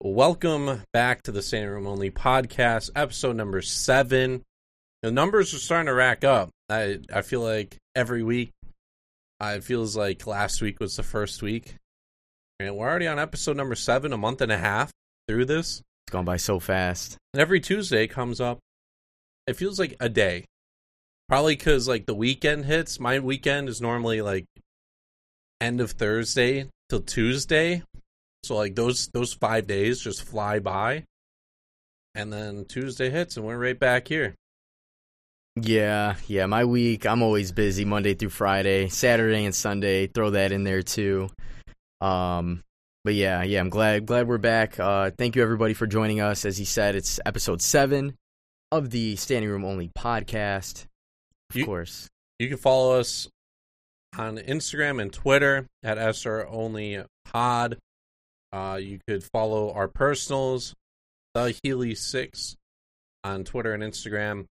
Welcome back to the Standing Room Only podcast, episode number seven. The numbers are starting to rack up. I I feel like every week, uh, it feels like last week was the first week, and we're already on episode number seven, a month and a half through this. It's gone by so fast. And every Tuesday comes up. It feels like a day. Probably because like the weekend hits. My weekend is normally like end of Thursday till Tuesday. So like those those five days just fly by. And then Tuesday hits and we're right back here. Yeah, yeah. My week, I'm always busy Monday through Friday, Saturday and Sunday. Throw that in there too. Um, but yeah, yeah. I'm glad glad we're back. Uh, thank you everybody for joining us. As he said, it's episode seven of the Standing Room Only podcast. Of You- course. You can follow us on Instagram and Twitter at SR Only Pod. Uh, you could follow our personals, the Healy Six, on Twitter and Instagram.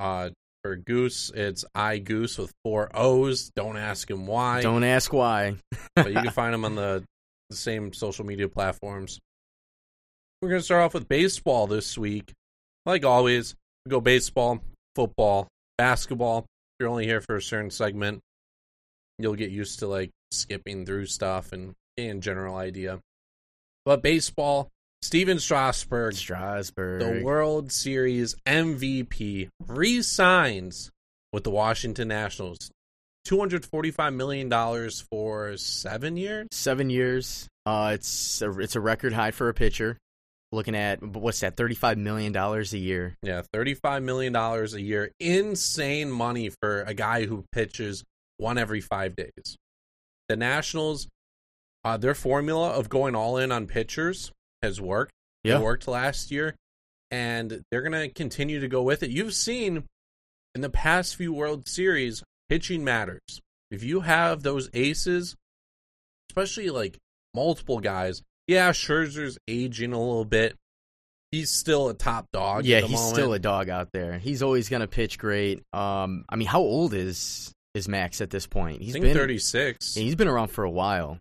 Uh, for Goose, it's I Goose with four O's. Don't ask him why, Don't ask why. but you can find him on the, the same social media platforms. We're gonna start off with baseball this week. Like always, we go baseball, football, basketball. If you're only here for a certain segment, you'll get used to like skipping through stuff and getting general idea. But baseball, Stephen Strasburg, Strasburg. the World Series MVP, re-signs with the Washington Nationals. Two hundred forty-five million dollars for seven years. Seven years. Uh, it's a, it's a record high for a pitcher. Looking at what's that? Thirty-five million dollars a year. Yeah, thirty-five million dollars a year. Insane money for a guy who pitches one every five days. The Nationals, uh, their formula of going all in on pitchers has worked. Yeah. It worked last year, and they're gonna continue to go with it. You've seen in the past few World Series, pitching matters. If you have those aces, especially like multiple guys, yeah, Scherzer's aging a little bit. He's still a top dog. yeah, at the he's moment. still a dog out there. He's always gonna pitch great. Um, I mean, how old is is Max at this point? He's been 36. yeah, he's been around for a while.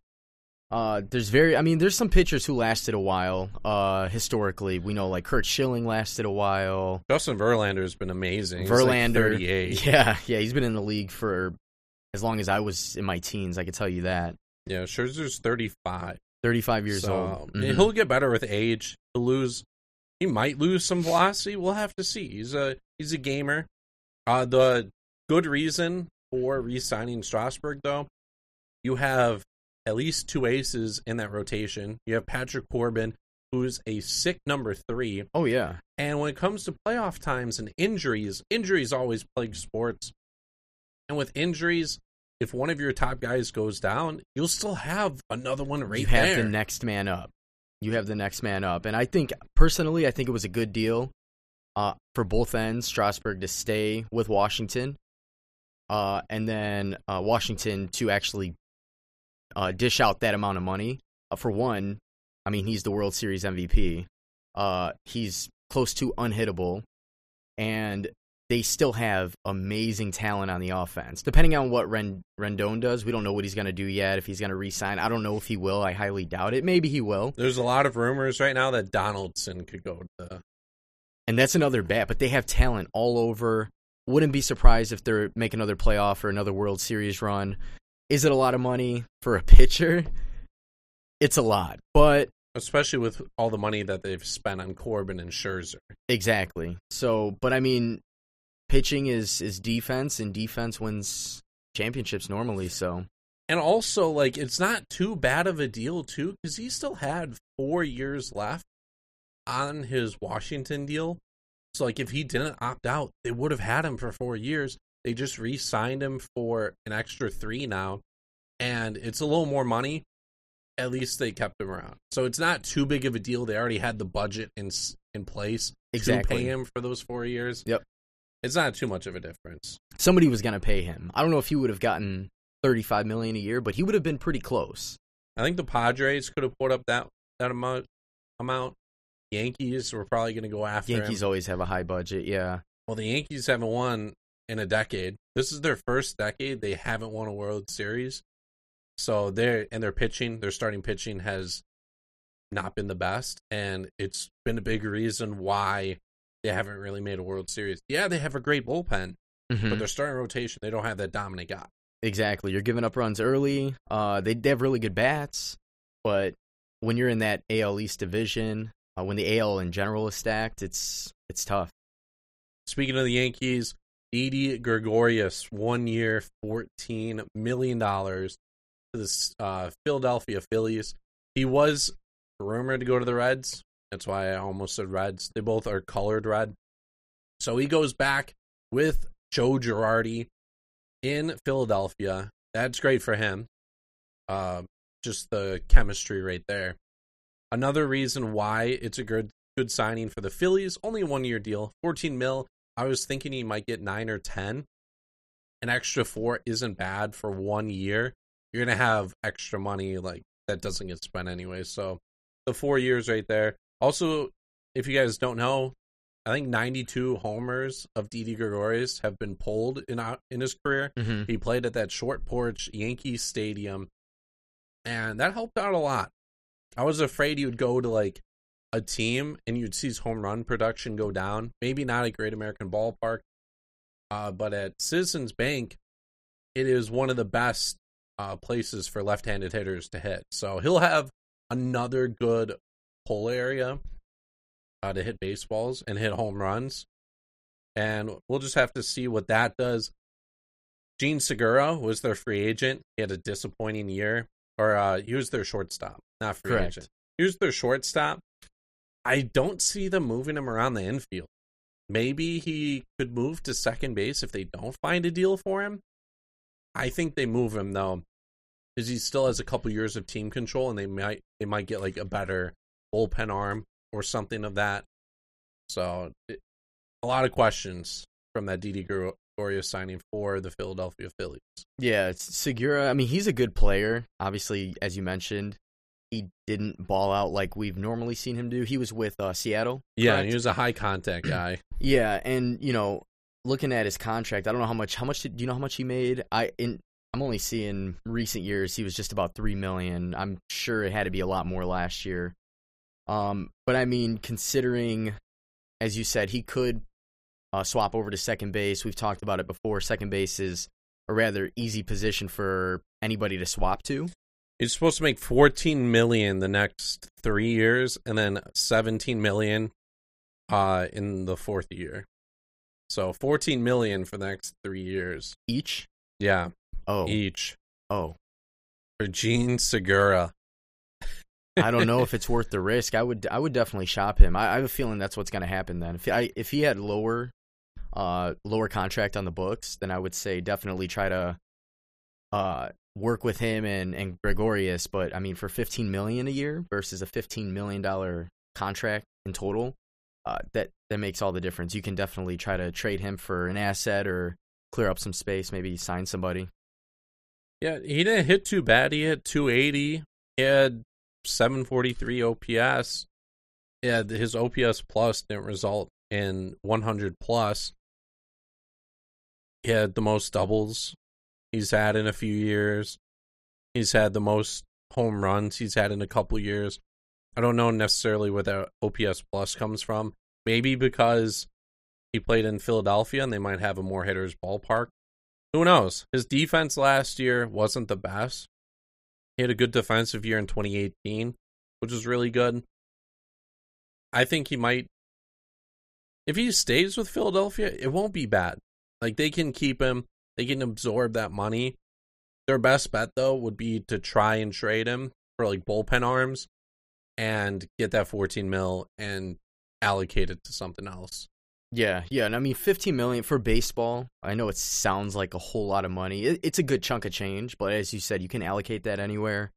Uh, there's very, I mean, there's some pitchers who lasted a while. Uh, historically, we know like Curt Schilling lasted a while. Justin Verlander has been amazing. Like Verlander, 38. yeah, yeah, he's been in the league for as long as I was in my teens. I can tell you that. Yeah, Scherzer's 35. 35 years so, old. Mhm. He'll get better with age. He'll lose. He might lose some velocity. We'll have to see. He's a he's a gamer. Uh, the good reason for re-signing Strasburg, though, you have at least two aces in that rotation. You have Patrick Corbin, who's a sick number three. Oh yeah, And when it comes to playoff times and injuries, injuries always plague sports. And with injuries, if one of your top guys goes down, you'll still have another one right you have there. the next man up. You have the next man up, and I think personally, I think it was a good deal uh, for both ends. Strasburg to stay with Washington, uh, and then uh, Washington to actually uh, dish out that amount of money. Uh, for one, I mean he's the World Series MVP. Uh, he's close to unhittable, and they still have amazing talent on the offense. Depending on what Ren- Rendon does, we don't know what he's going to do yet. If he's going to resign, I don't know if he will. I highly doubt it. Maybe he will. There's a lot of rumors right now that Donaldson could go to. And that's another bat, but they have talent all over. Wouldn't be surprised if they're make another playoff or another World Series run. Is it a lot of money for a pitcher? It's a lot, but Especially with all the money that they've spent on Corbin and Scherzer. exactly. So, but I mean, pitching is is defense, and defense wins championships normally. So, And also, like, it's not too bad of a deal, too, because he still had four years left on his Washington deal. So, like, if he didn't opt out, they would have had him for four years. They just re signed him for an extra three now. And it's a little more money. At least they kept him around. So, it's not too big of a deal. They already had the budget in, in place to pay him for those four years. Yep. It's not too much of a difference. somebody was going to pay him. I don't know if he would have gotten thirty five million a year, but he would have been pretty close. I think the Padres could have put up that that amount. Amount. Yankees were probably going to go after Yankees him. always have a high budget. Yeah, Well, the Yankees haven't won in a decade. This is their first decade they haven't won a World Series. So they're and their pitching, their starting pitching has not been the best, and it's been a big reason why they haven't really made a World Series. Yeah, they have a great bullpen, Mhm. but their starting rotation they don't have that dominant guy. Exactly. You're giving up runs early. Uh, they, they have really good bats, but when you're in that AL East division, uh, when the AL in general is stacked, it's it's tough. Speaking of the Yankees, Didi Gregorius, one year, fourteen million dollars to the uh, Philadelphia Phillies. He was rumored to go to the Reds. That's why I almost said Reds. They both are colored red. So he goes back with Joe Girardi in Philadelphia. That's great for him. Uh, just the chemistry right there. Another reason why it's a good good signing for the Phillies. Only a one year deal, fourteen mil. I was thinking he might get nine or ten. An extra four isn't bad for one year. You're gonna have extra money like that doesn't get spent anyway. So the four years right there. Also, if you guys don't know, I think 92 homers of Didi Gregorius have been pulled in uh, in his career. Mm-hmm. He played at that short porch Yankee Stadium, and that helped out a lot. I was afraid he would go to like a team and you'd see his home run production go down. Maybe not at Great American Ballpark, uh, but at Citizens Bank, it is one of the best uh, places for left-handed hitters to hit. So he'll have another good pull area uh, to hit baseballs and hit home runs, and we'll just have to see what that does. Jean Segura was their free agent. He had a disappointing year, or uh, he was their shortstop, not free Correct. agent. He was their shortstop. I don't see them moving him around the infield. Maybe he could move to second base if they don't find a deal for him. I think they move him though, because he still has a couple years of team control, and they might they might get like a better bullpen arm or something of that. So it, a lot of questions from that Didi Gregorius signing for the Philadelphia Phillies. Yeah, Segura. I mean, he's a good player. Obviously, as you mentioned, he didn't ball out like we've normally seen him do. He was with uh, Seattle. Yeah, he was a high contact guy. Yeah, and you know, looking at his contract, I don't know how much. How much did, do you know? How much he made? I in I'm only seeing recent years. He was just about three million. I'm sure it had to be a lot more last year. Um, but I mean, considering, as you said, he could uh, swap over to second base. We've talked about it before. Second base is a rather easy position for anybody to swap to. He's supposed to make 14 million the next three years, and then 17 million uh, in the fourth year. So 14 million for the next three years. Each. Yeah, Oh, each oh. for Jean Segura. I don't know if it's worth the risk. I would I would definitely shop him. I, I have a feeling that's what's going to happen then. If I if he had lower uh lower contract on the books, then I would say definitely try to uh work with him and and Gregorius, but I mean for 15 million a year versus a 15 million dollar contract in total, uh that that makes all the difference. You can definitely try to trade him for an asset or clear up some space, maybe sign somebody. Yeah, he didn't hit too bad. He hit 280. He had 743 OPS. Yeah, his OPS plus didn't result in 100 plus. He had the most doubles he's had in a few years. He's had the most home runs he's had in a couple years. I don't know necessarily where that OPS plus comes from. Maybe because he played in Philadelphia and they might have a more hitters ballpark. Who knows? His defense last year wasn't the best. He had a good defensive year in 2018, which was really good. I think he might if he stays with Philadelphia, it won't be bad. Like they can keep him, they can absorb that money. Their best bet though would be to try and trade him for like bullpen arms and get that 14 mil and allocate it to something else. Yeah, yeah, and I mean, fifteen million for baseball. I know it sounds like a whole lot of money. It, it's a good chunk of change, but as you said, you can allocate that anywhere.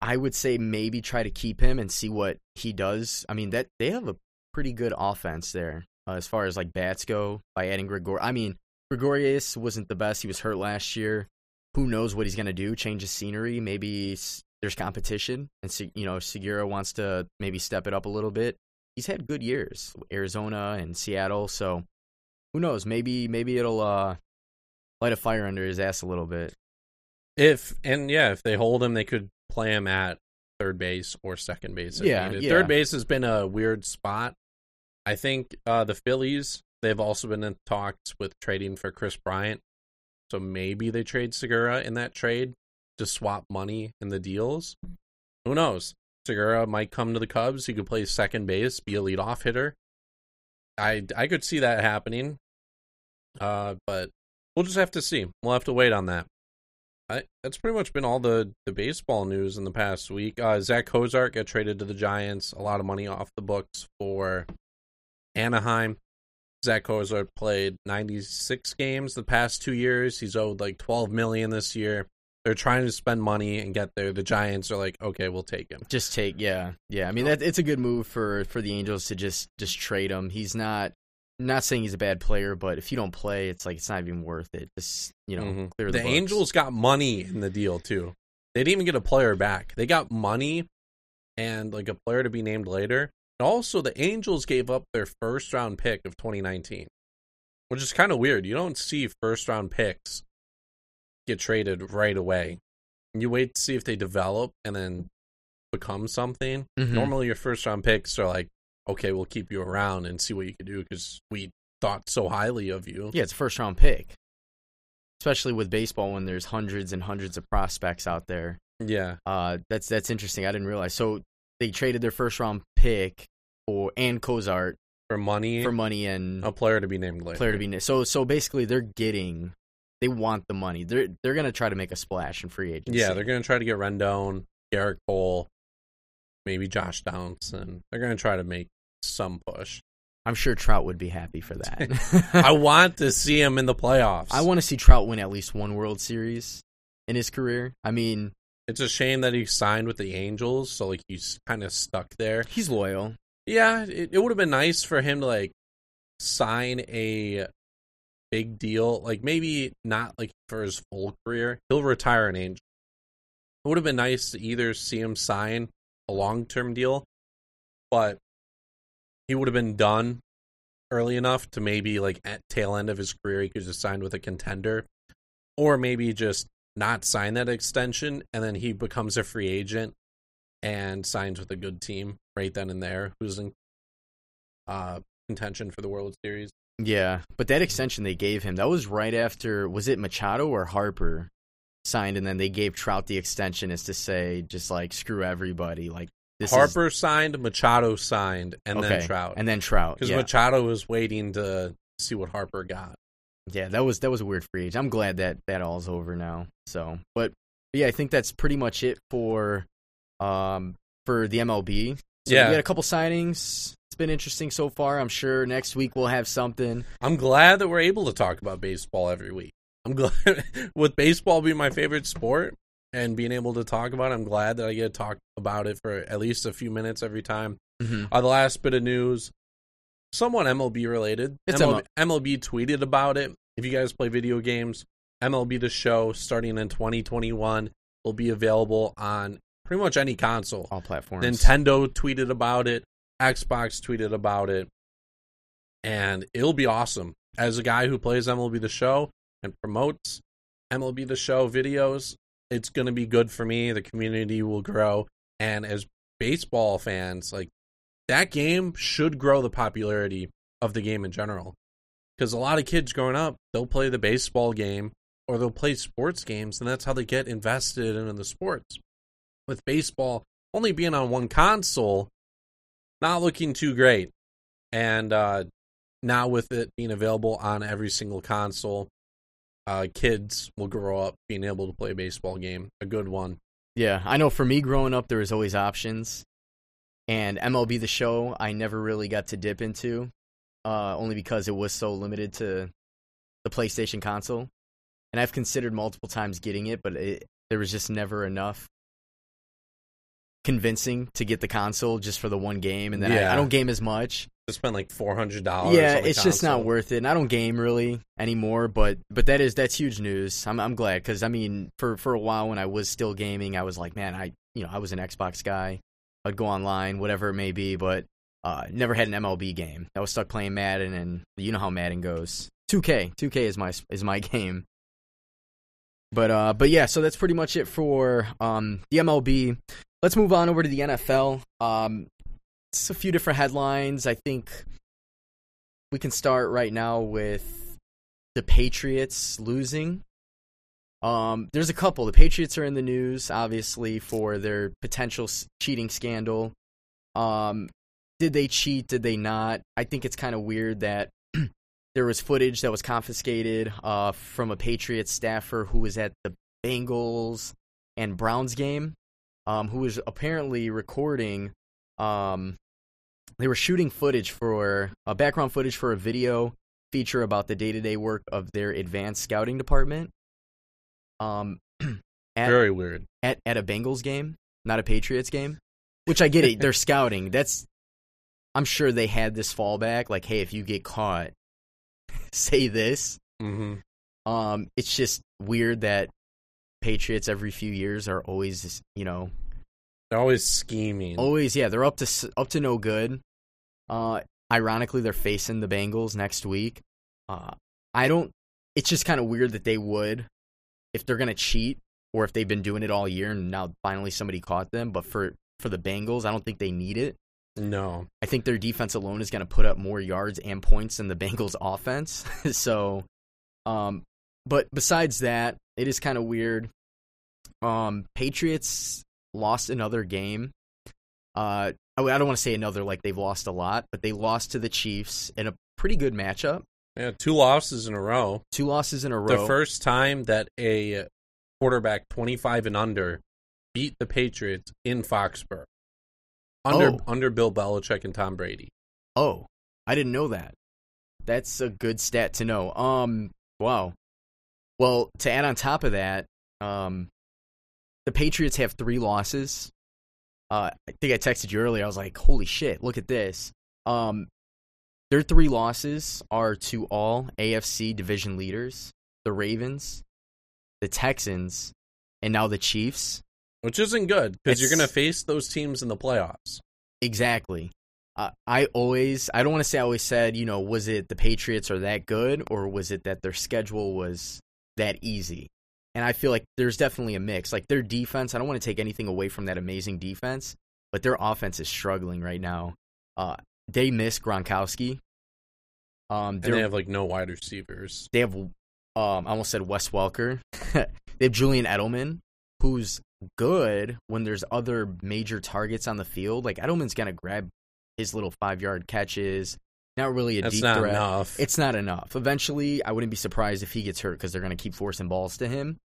I would say maybe try to keep him and see what he does. I mean, that they have a pretty good offense there uh, as far as like bats go by adding Gregor. I mean, Gregorius wasn't the best. He was hurt last year. Who knows what he's gonna do? Change his scenery. Maybe there's competition, and you know Segura wants to maybe step it up a little bit he's had good years, Arizona and Seattle. So who knows? Maybe maybe it'll uh, light a fire under his ass a little bit. If and yeah, if they hold him, they could play him at third base or second base. Yeah, yeah. Third base has been a weird spot. I think uh, the Phillies they've also been in talks with trading for Kris Bryant, so maybe they trade Segura in that trade to swap money in the deals. Who knows? Segura might come to the Cubs. He could play second base, be a leadoff hitter. I I could see that happening. Uh, but we'll just have to see. We'll have to wait on that. I, that's pretty much been all the, the baseball news in the past week. Uh, Zack Cozart got traded to the Giants. A lot of money off the books for Anaheim. Zack Cozart played 96 games the past two years. He's owed like 12 million this year. They're trying to spend money and get there. The Giants are like, okay, we'll take him. Just take, yeah, yeah. I mean, that it's a good move for for the Angels to just just trade him. He's not not saying he's a bad player, but if you don't play, it's like it's not even worth it. Just you know, Mhm. clear the, the. Angels got money in the deal too. They didn't even get a player back. They got money and like a player to be named later. Also, the Angels gave up their first round pick of 2019, which is kind of weird. You don't see first round picks get traded right away. You wait to see if they develop and then become something. Mhm. Normally, your first round picks are like, okay, we'll keep you around and see what you can do because we thought so highly of you. Yeah, it's a first round pick. Especially with baseball when there's hundreds and hundreds of prospects out there. Yeah. Uh that's that's interesting. I didn't realize. So they traded their first round pick for and Cozart For money, for money and a player to be named later. player to be named. so so basically they're getting they want the money. They're they're gonna try to make a splash in free agency. Yeah, they're going to try to get Rendon, Gerrit Cole, maybe Josh Donaldson. They're going to try to make some push. I'm sure Trout would be happy for that. I want to see him in the playoffs. I want to see Trout win at least one World Series in his career. I mean, It's a shame that he signed with the Angels, so like he's kind of stuck there. he's loyal. Yeah, it, it would have been nice for him to like sign a big deal, like maybe not like for his full career. He'll retire an Angel. It would have been nice to either see him sign a long term deal, but he would have been done early enough to maybe like at tail end of his career he could just sign with a contender, or maybe just not sign that extension and then he becomes a free agent and signs with a good team right then and there who's in uh contention for the World Series. Yeah, but that extension they gave him, that was right after was it Machado or Harper signed and then they gave Trout the extension is to say just like screw everybody like this is- Harper signed, Machado signed, and okay, then Trout. And then Trout. Because Yeah. Machado was waiting to see what Harper got. Yeah, that was that was a weird free age. I'm glad that that all's over now. So, but, but yeah, I think that's pretty much it for um for the MLB. So Yeah. we had a couple signings. It's been interesting so far. I'm sure next week we'll have something. I'm glad that we're able to talk about baseball every week. I'm glad with baseball being my favorite sport and being able to talk about it, I'm glad that I get to talk about it for at least a few minutes every time. Mm-hmm. Uh, the last bit of news, somewhat MLB related. It's MLB, MLB tweeted about it. If you guys play video games, MLB The Show starting in 2021 will be available on pretty much any console. All platforms. Nintendo tweeted about it, Xbox tweeted about it, and it'll be awesome. As a guy who plays MLB The Show and promotes MLB The Show videos, it's going to be good for me. The community will grow, and as baseball fans, like that game should grow the popularity of the game in general. Because a lot of kids growing up, they'll play the baseball game or they'll play sports games, and that's how they get invested in the sports. With baseball only being on one console, not looking too great. And uh, now with it being available on every single console, uh, kids will grow up being able to play a baseball game, a good one. Yeah, I know for me growing up, there was always options. And MLB The Show, I never really got to dip into, uh, only because it was so limited to the PlayStation console. And I've considered multiple times getting it, but it, there was just never enough convincing to get the console just for the one game. And then I, Yeah. I don't game as much. To spend like four hundred dollars. yeah, it's just not worth it. And I don't game really anymore, but but that is that's huge news. I'm I'm glad because I mean for for a while when I was still gaming, I was like, man, I you know I was an Xbox guy. I'd go online, whatever it may be, but uh, never had an MLB game. I was stuck playing Madden, and you know how Madden goes. 2K, 2K is my is my game. But uh, but yeah, so that's pretty much it for um the MLB. Let's move on over to the NFL. Um, it's a few different headlines. I think we can start right now with the Patriots losing. Um, there's a couple. The Patriots are in the news, obviously, for their potential cheating scandal. Um, did they cheat? Did they not? I think it's kind of weird that there was footage that was confiscated uh, from a Patriots staffer who was at the Bengals and Browns game, um, who was apparently recording. Um, they were shooting footage for uh, background footage for a video feature about the day-to-day work of their advanced scouting department. Um, at, very weird at at a Bengals game, not a Patriots game. Which I get it. They're scouting. That's I'm sure they had this fallback. Like, hey, if you get caught, say this. Mm-hmm. Um, it's just weird that Patriots every few years are always, you know, they're always scheming. Always, yeah, they're up to up to no good. Uh, ironically, they're facing the Bengals next week. Uh, I don't. It's just kind of weird that they would, if they're gonna cheat, or if they've been doing it all year and now finally somebody caught them. But for for the Bengals, I don't think they need it. No. I think their defense alone is going to put up more yards and points than the Bengals offense. so, um, but besides that, it is kind of weird. Um, Patriots lost another game. Uh, I don't want to say another like they've lost a lot, but they lost to the Chiefs in a pretty good matchup. Yeah, two losses in a row. Two losses in a row. The first time that a quarterback 25 and under beat the Patriots in Foxborough under oh. under Bill Belichick and Tom Brady. Oh, I didn't know that. That's a good stat to know. Um, wow. Well, to add on top of that, um, the Patriots have three losses. Uh, I think I texted you earlier. I was like, "Holy shit! Look at this." Um, their three losses are to all AFC division leaders: the Ravens, the Texans, and now the Chiefs which isn't good because you're going to face those teams in the playoffs. Exactly. Uh, I always, I don't want to say I always said, you know, was it the Patriots are that good or was it that their schedule was that easy? And I feel like there's definitely a mix. Like their defense, I don't want to take anything away from that amazing defense, but their offense is struggling right now. Uh, they miss Gronkowski. Um, and they have like no wide receivers. They have, um, I almost said Wes Welker. they have Julian Edelman, who's good when there's other major targets on the field. Like Edelman's gonna grab his little five yard catches. Not really a That's deep not threat. Enough. It's not enough. Eventually, I wouldn't be surprised if he gets hurt because they're gonna keep forcing balls to him.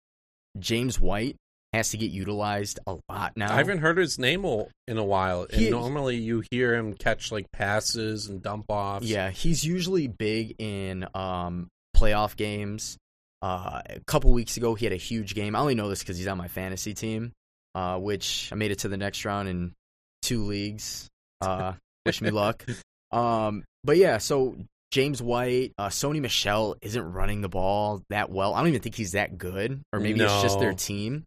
James White has to get utilized a lot now. I haven't heard his name in a while, and he, normally you hear him catch like passes and dump offs. Yeah, he's usually big in um, playoff games. Uh, a couple weeks ago, he had a huge game. I only know this because he's on my fantasy team, uh, which I made it to the next round in two leagues. Uh, wish me luck. Um, but yeah, so James White, uh, Sony Michel isn't running the ball that well. I don't even think he's that good, or maybe no. it's just their team.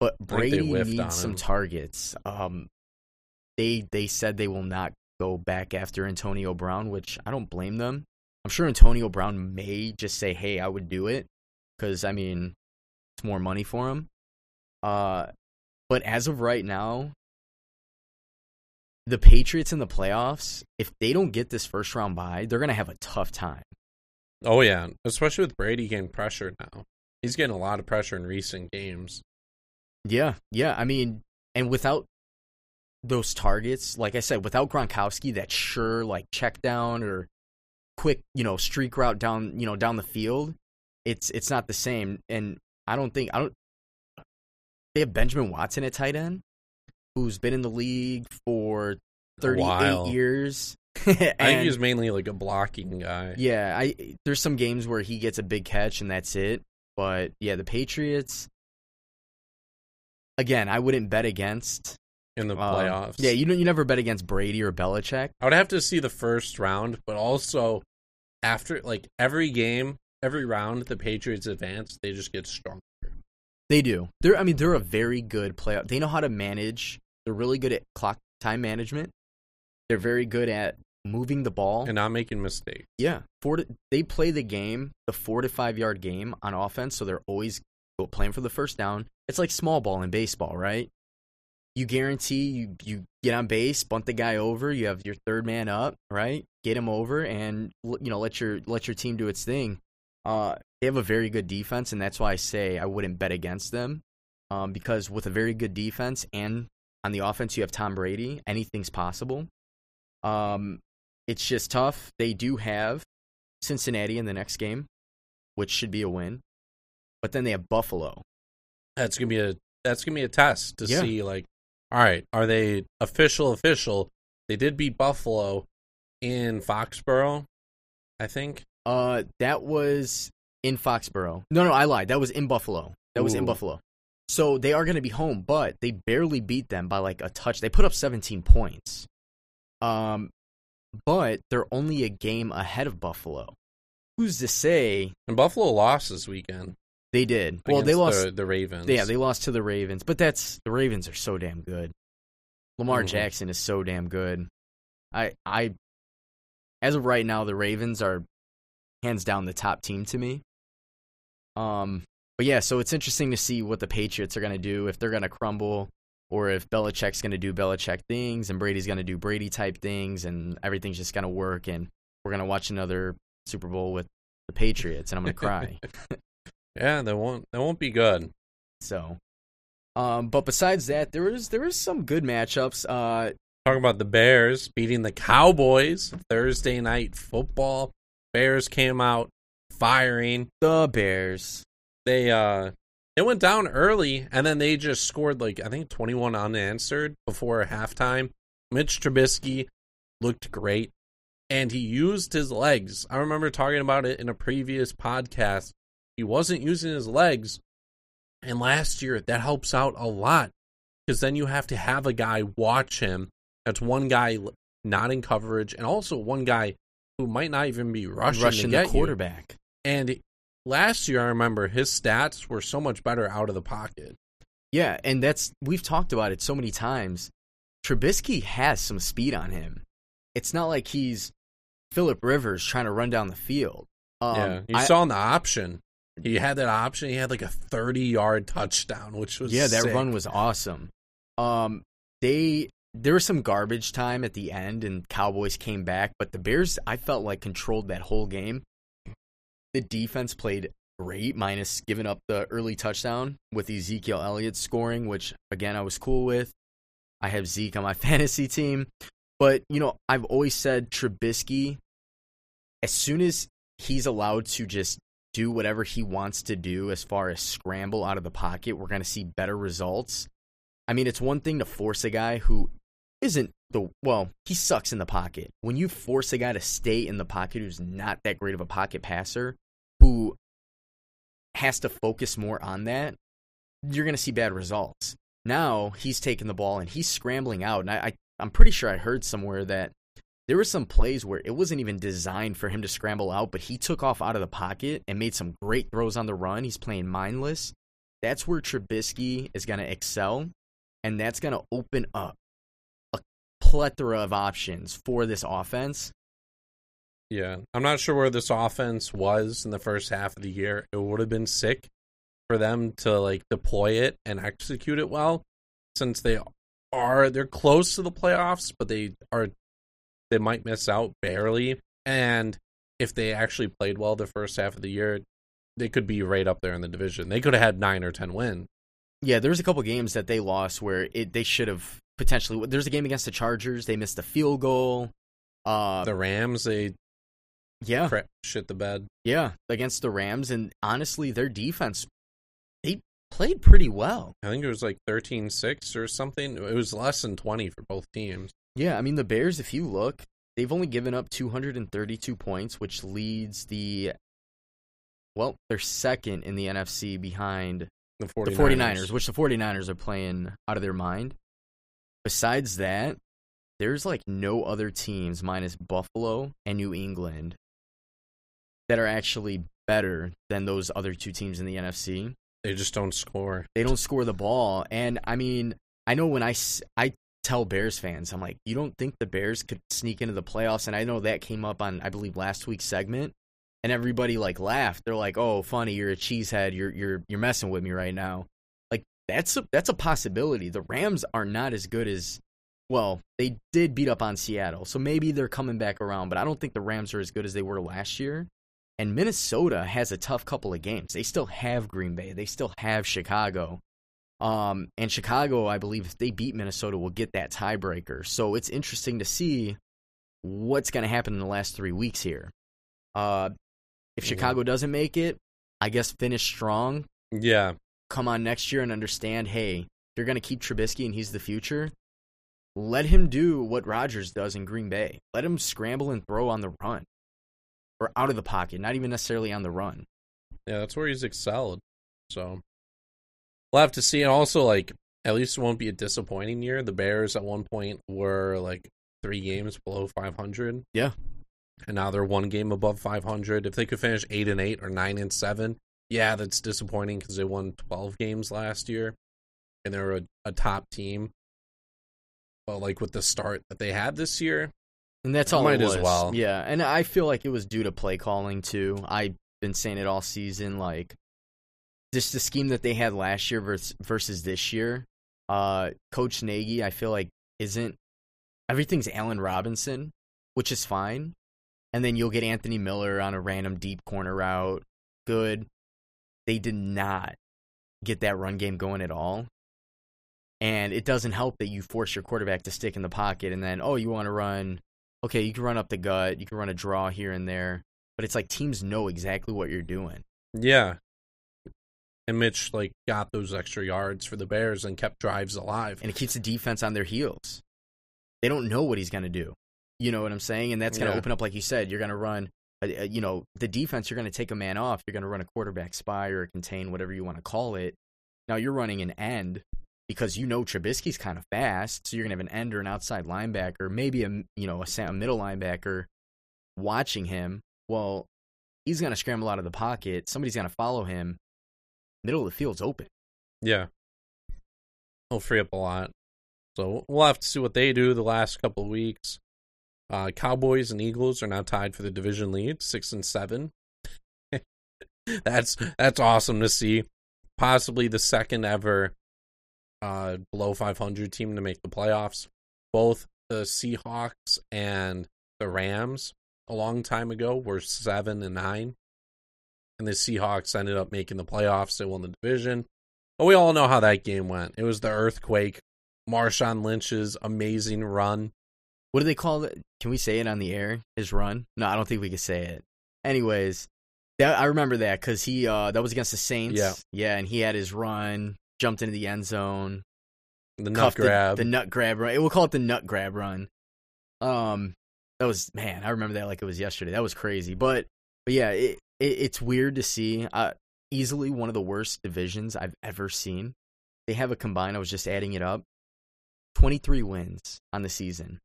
But Brady needs some targets. Um, they they said they will not go back after Antonio Brown, which I don't blame them. I'm sure Antonio Brown may just say, "Hey, I would do it," because I mean, it's more money for him. Uh, but as of right now, the Patriots in the playoffs, if they don't get this first round bye, they're gonna have a tough time. Oh yeah, especially with Brady getting pressure now. He's getting a lot of pressure in recent games. Yeah, yeah. I mean, and without those targets, like I said, without Gronkowski, that sure like check down or quick, you know, streak route down, you know, down the field, it's it's not the same. And I don't think I don't. They have Benjamin Watson at tight end, who's been in the league for thirty eight years. and, I think he's mainly like a blocking guy. Yeah, I there's some games where he gets a big catch and that's it. But yeah, the Patriots. Again, I wouldn't bet against in the um, playoffs. yeah, you you never bet against Brady or Belichick. I would have to see the first round, but also after like every game, every round the Patriots advance, they just get stronger. They do. They're I mean they're a very good playoff. They know how to manage. They're really good at clock time management. They're very good at moving the ball and not making mistakes. Yeah, four to, they play the game, the four to five yard game on offense, so they're always playing for the first down. It's like small ball in baseball, right? you guarantee you you get on base, bunt the guy over, you have your third man up, right? Get him over, and you know let your let your team do its thing. Uh, they have a very good defense, and that's why I say I wouldn't bet against them, um, because with a very good defense and on the offense you have Tom Brady, anything's possible. Um, it's just tough. They do have Cincinnati in the next game, which should be a win, but then they have Buffalo. That's gonna be a that's gonna be a test to Yeah. see like, all right, are they official? Official? They did beat Buffalo in Foxborough, I think. Uh, that was in Foxborough. No, no, I lied. That was in Buffalo. That was in Buffalo. So they are going to be home, but they barely beat them by like a touch. They put up 17 points. Um, but they're only a game ahead of Buffalo. Who's to say And Buffalo lost this weekend. they did? Well, they lost. the, the Ravens. yeah, they lost to the Ravens, but that's the Ravens are so damn good. Lamar Mhm. Jackson is so damn good. I, I, as of right now, the Ravens are hands down the top team to me. Um, but yeah, so it's interesting to see what the Patriots are going to do if they're going to crumble or if Belichick's going to do Belichick things and Brady's going to do Brady type things and everything's just going to work and we're going to watch another Super Bowl with the Patriots and I'm going to cry. yeah, they won't. They won't be good. so, um, but besides that, there was there was some good matchups. Uh, Talking about the Bears beating the Cowboys Thursday night football. Bears came out firing. the Bears. They uh it went down early and then they just scored like I think 21 unanswered before halftime. Mitch Trubisky looked great and he used his legs. I remember talking about it in a previous podcast. He wasn't using his legs. And last year that helps out a lot because then you have to have a guy watch him. That's one guy not in coverage and also one guy who might not even be rushing, rushing the get you. quarterback. And last year, I remember his stats were so much better out of the pocket. Yeah, and that's we've talked about it so many times. Trubisky has some speed on him. It's not like he's Philip Rivers trying to run down the field. Um, yeah, you I- saw in the option. He had that option. He had like a thirty-yard touchdown, which was yeah, that sick. run was awesome. Um, they there was some garbage time at the end, and Cowboys came back, but the Bears I felt like controlled that whole game. The defense played great, minus giving up the early touchdown with Ezekiel Elliott scoring, which again I was cool with. I have Zeke on my fantasy team, but you know I've always said Trubisky. As soon as he's allowed to just do whatever he wants to do as far as scramble out of the pocket, we're going to see better results. I mean, it's one thing to force a guy who isn't the well, he sucks in the pocket. When you force a guy to stay in the pocket who's not that great of a pocket passer, who has to focus more on that, you're going to see bad results. Now he's taking the ball and he's scrambling out, and I, I I'm pretty sure I heard somewhere that there were some plays where it wasn't even designed for him to scramble out, but he took off out of the pocket and made some great throws on the run. He's playing mindless. That's where Trubisky is going to excel, and that's going to open up a plethora of options for this offense. Yeah, I'm not sure where this offense was in the first half of the year. It would have been sick for them to like deploy it and execute it well, since they are they're close to the playoffs, but they are they might miss out barely. And if they actually played well the first half of the year, they could be right up there in the division. They could have had nine or ten wins. Yeah, there was a couple games that they lost where it they should have potentially. There's a game against the Chargers. They missed a field goal. Uh, The Rams, they yeah, crap shit the bed. yeah, against the Rams, and honestly, their defense they played pretty well. I think it was like 13-6 or something. It was less than 20 for both teams. Yeah, I mean the Bears. If you look, they've only given up 232 points, which leads the well, they're second in the NFC behind The 49ers. the 49ers, which the 49ers are playing out of their mind. Besides that, there's like no other teams minus Buffalo and New England that are actually better than those other two teams in the NFC. They just don't score. They don't score the ball. And I mean, I know when I, I tell Bears fans, I'm like, you don't think the Bears could sneak into the playoffs? And I know that came up on, I believe, last week's segment. And everybody like laughed. They're like, "Oh, funny, you're a cheesehead. You're you're you're messing with me right now." Like that's a that's a possibility. The Rams are not as good as well, they did beat up on Seattle, so maybe they're coming back around, but I don't think the Rams are as good as they were last year. And Minnesota has a tough couple of games. They still have Green Bay, they still have Chicago. Um, and Chicago, I believe, if they beat Minnesota, will get that tiebreaker. So it's interesting to see what's going to happen in the last three weeks here. Uh, if Chicago doesn't make it, I guess finish strong, Yeah. come on next year and understand, hey, you're going to keep Trubisky and he's the future. Let him do what Rodgers does in Green Bay. Let him scramble and throw on the run or out of the pocket, not even necessarily on the run. Yeah, that's where he's excelled. So we'll have to see. And also, like, at least it won't be a disappointing year. The Bears at one point were like three games below 500. Yeah. And now they're one game above 500. If they could finish eight and eight or nine and seven, yeah, that's disappointing because they won 12 games last year and they were a, a top team. But like with the start that they had this year, And that's all Might it as was. well. Yeah, and I feel like it was due to play calling too. I've been saying it all season, like just the scheme that they had last year versus, versus this year. Uh, Coach Nagy, I feel like isn't everything's Allen Robinson, which is fine, and then you'll get Anthony Miller on a random deep corner route. Good. They did not get that run game going at all. And it doesn't help that you force your quarterback to stick in the pocket and then, oh, you want to run okay, you can run up the gut, you can run a draw here and there, but it's like teams know exactly what you're doing. yeah. And Mitch like got those extra yards for the Bears and kept drives alive. And it keeps the defense on their heels. They don't know what he's going to do. You know what I'm saying? And that's going to Yeah. open up, like you said, you're going to run, uh, uh, you know, the defense, you're going to take a man off. You're going to run a quarterback spy or a contain, whatever you want to call it. Now you're running an end because you know Trubisky's kind of fast. So you're going to have an end or an outside linebacker, maybe a, you know, a, a middle linebacker watching him. Well, he's going to scramble out of the pocket. Somebody's going to follow him. Middle of the field's open. Yeah. He'll free up a lot. So we'll have to see what they do the last couple of weeks. Uh, Cowboys and Eagles are now tied for the division lead, six and seven. that's that's awesome to see. Possibly the second ever uh, below 500 team to make the playoffs. Both the Seahawks and the Rams a long time ago were seven and nine, and the Seahawks ended up making the playoffs. They won the division. But we all know how that game went. It was the earthquake. Marshawn Lynch's amazing run. What do they call it? Can we say it on the air? His run? No, I don't think we can say it. Anyways, that, I remember that because he uh, that was against the Saints. Yeah. yeah, and he had his run, jumped into the end zone, The nut cuffed the- grab. the, nut grab run. We'll call it the nut grab run. Um, that was man, I remember that like it was yesterday. That was crazy, but but yeah, it, it it's weird to see. Uh, easily one of the worst divisions I've ever seen. They have a combined. I was just adding it up. Twenty three wins on the season.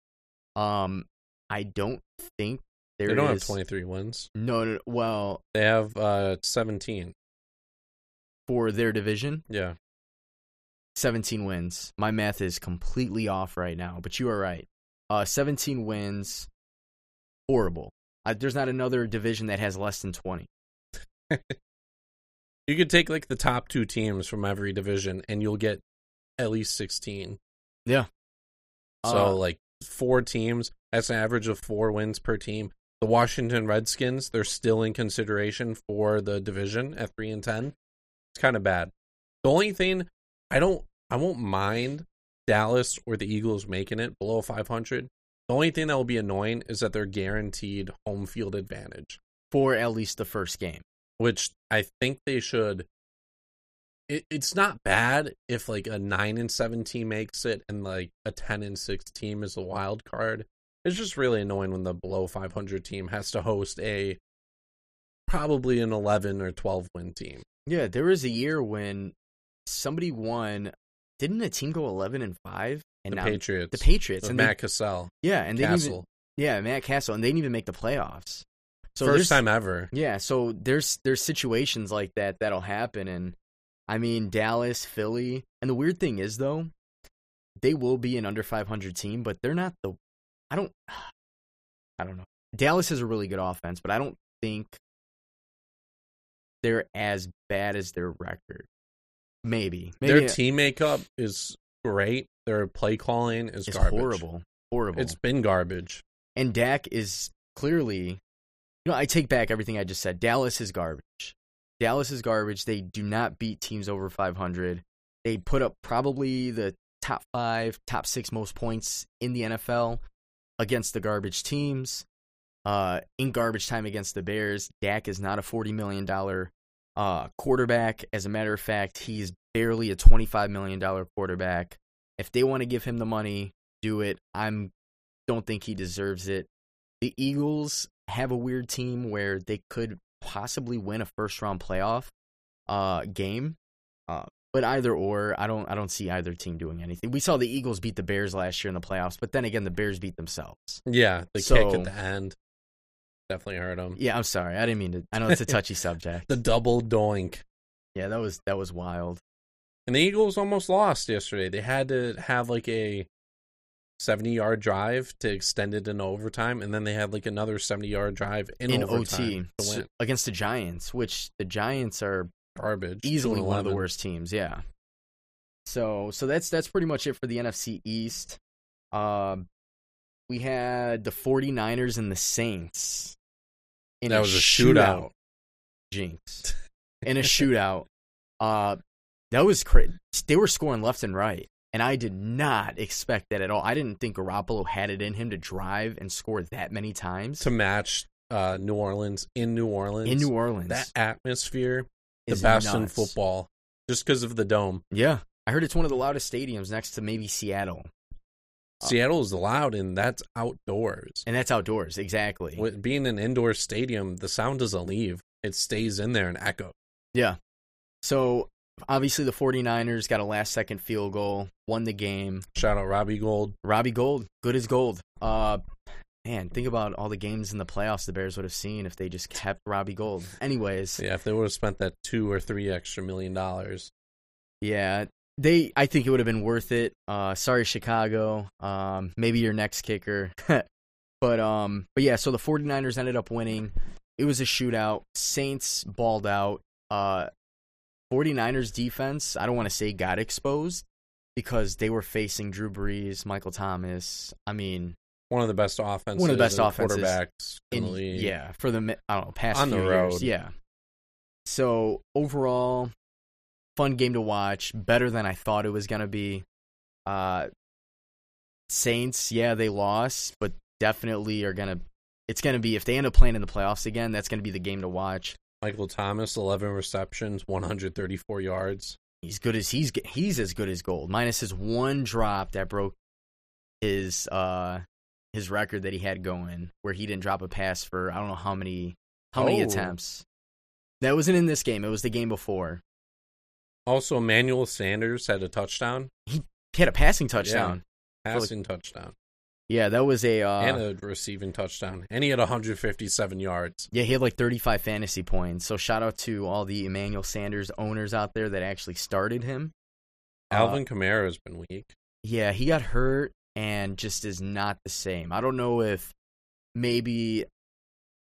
Um, I don't think there they don't have 23 wins. No, no, well, They have uh 17. for their division, Yeah. 17 wins. My math is completely off right now, but you are right. Uh, 17 wins. Horrible. Uh, there's not another division that has less than 20. You could take like the top two teams from every division and you'll get at least 16. Yeah. So Uh, like four teams, that's an average of four wins per team. The Washington Redskins, they're still in consideration for the division at three and ten. It's kind of bad. The only thing I don't I won't mind Dallas or the Eagles making it below five hundred. The only thing that will be annoying is that they're guaranteed home field advantage, for at least the first game. which I think they should. It, it's not bad if like a nine and seven team makes it and like a ten and six team is a wild card. It's just really annoying when the below 500 team has to host a probably an 11 or 12 win team. Yeah, there was a year when somebody won. Didn't a team go 11 and 5? And The now Patriots. the Patriots and Matt they, Cassel. yeah, and they didn't even, Cassel. yeah, Matt Cassel and they didn't even make the playoffs. So First time ever. Yeah, so there's there's situations like that that'll happen, and I mean Dallas, Philly, and the weird thing is though, they will be an under 500 team, but they're not the. I don't. I don't know. Dallas has a really good offense, but I don't think they're as bad as their record. Maybe. Maybe Their team makeup is great. Their play calling is it's garbage. horrible. Horrible. It's been garbage. and Dak is clearly, you know, I take back everything I just said. Dallas is garbage. Dallas is garbage. They do not beat teams over 500. They put up probably the top five, top six most points in the NFL against the garbage teams. Uh, in garbage time against the Bears, Dak is not a $40 million uh, quarterback. As a matter of fact, he's barely a $25 million quarterback. If they want to give him the money, do it. I'm don't think he deserves it. The Eagles have a weird team where they could possibly win a first round playoff uh, game. Uh, but either or, I don't I don't see either team doing anything. We saw the Eagles beat the Bears last year in the playoffs, but then again the Bears beat themselves. Yeah, the So- kick at the end definitely hurt them. Yeah, I'm sorry. I didn't mean to I know it's a touchy subject. The double doink. Yeah, that was that was wild. And the Eagles almost lost yesterday. They had to have like a 70 yard drive to extend it in overtime, and then they had like another 70 yard drive in, in overtime OT against the Giants, which the Giants are Garbage. easily one of the worst teams. Yeah. So so that's that's pretty much it for the NFC East. Um, we had the 49ers and the Saints. In That was a shootout. Jinx. In a shootout. Uh, that was crazy. They were scoring left and right, and I did not expect that at all. I didn't think Garoppolo had it in him to drive and score that many times to match uh, New Orleans in New Orleans. in New Orleans. that atmosphere, the best in football, just because of the dome. Yeah, I heard it's one of the loudest stadiums next to maybe Seattle. Uh, Seattle is loud, and that's outdoors. And that's outdoors, exactly. With being an indoor stadium, the sound doesn't leave; it stays in there and echo. Yeah. So obviously the 49ers got a last second field goal, won the game. Shout out Robbie Gould. Robbie Gould, good as gold. Uh man, think about all the games in the playoffs the Bears would have seen if they just kept Robbie Gould. Anyways, Yeah, if they would have spent that two or three extra million dollars, yeah, they I think it would have been worth it. Uh sorry Chicago. Um maybe your next kicker. but um but yeah, so the 49ers ended up winning. It was a shootout. Saints balled out. Uh 49ers defense, I don't want to say got exposed because they were facing Drew Brees, Michael Thomas. I mean, one of the best offenses, One of the best offenses quarterbacks in, in, the league. yeah, for the mi- I don't know past On the road. years, yeah. So overall, fun game to watch. Better than I thought it was gonna be. Uh, Saints, yeah, they lost, but definitely are gonna. It's gonna be if they end up playing in the playoffs again. That's gonna be the game to watch. Michael Thomas, eleven receptions, one hundred thirty-four yards. He's good as he's he's as good as gold. Minus his one drop that broke his uh his record that he had going, where he didn't drop a pass for I don't know how many how many Oh. attempts. That wasn't in this game. It was the game before. Also, Emmanuel Sanders had a touchdown, He had a passing touchdown. passing touchdown, Yeah, that was a uh, and a receiving touchdown, and he had one hundred fifty-seven yards. yeah. He had like 35 fantasy points. So shout out to all the Emmanuel Sanders owners out there that actually started him. Uh, Alvin Kamara has been weak. Yeah, he got hurt and just is not the same. I don't know if maybe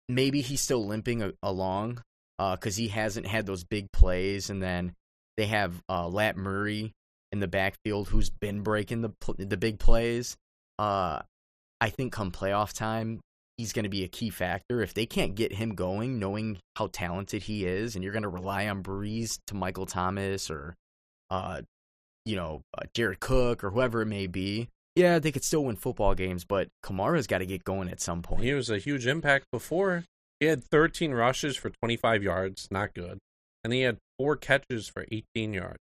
maybe he's still limping a- along because he hasn't had those big plays, and then they have uh, Lat Murray in the backfield who's been breaking the the big plays. Uh, I think come playoff time, he's going to be a key factor. If they can't get him going, knowing how talented he is, and you're going to rely on Brees to Michael Thomas or uh, you know, uh, Jared Cook or whoever it may be, yeah, they could still win football games, but Kamara's got to get going at some point. He was a huge impact before. He had 13 rushes for 25 yards, not good. And he had four catches for 18 yards.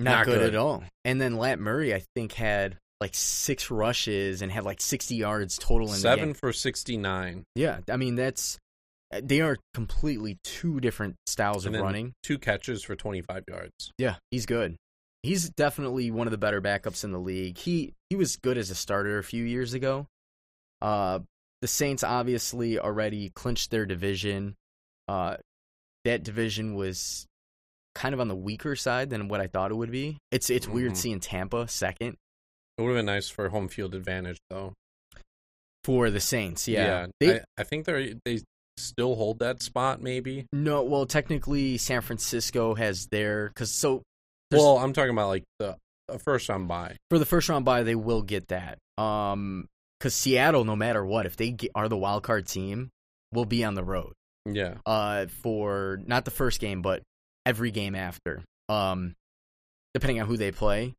not, not good, good. at all. And then Lat Murray, I think, had like six rushes and had like 60 yards total in the Seven for 69. Yeah, I mean, that's. uh, They are completely two different styles And of running. two catches for 25 yards. Yeah, he's good. He's definitely one of the better backups in the league. He he was good as a starter a few years ago. Uh, the Saints obviously already clinched their division. Uh, that division was kind of on the weaker side than what I thought it would be. It's it's weird Mhm. seeing Tampa second It would have been nice for home field advantage, though. for the Saints. Yeah, They, they I, I think they they still hold that spot, maybe. no. Well, technically, San Francisco has their because so Well, I'm talking about like the a first round buy. for the first round bye, they will get that. Um, because Seattle, no matter what, if they get, are the wild card team, will be on the road. Yeah. Uh, for not the first game, but every game after. Um, depending on who they play.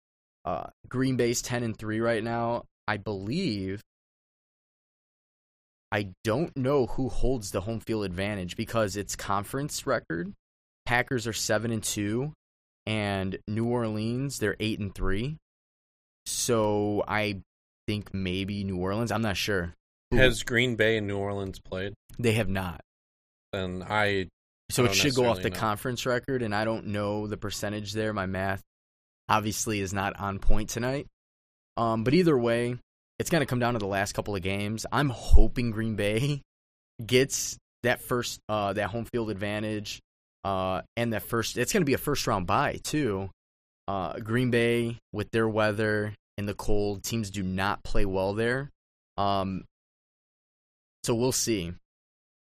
Uh, Green Bay's ten and three right now. I believe. I don't know who holds the home field advantage because it's conference record. Packers are seven and two, and New Orleans they're eight and three. So I think maybe New Orleans. I'm not sure. Has Green Bay and New Orleans played? they have not? Then I So it should go off the know. conference record, and I don't know the percentage there. My math obviously is not on point tonight. Um, but either way, it's going to come down to the last couple of games. I'm hoping Green Bay gets that first, uh, that home field advantage, uh, and that first. It's going to be a first round bye too. Uh, Green Bay with their weather and the cold, teams do not play well there. Um, so we'll see.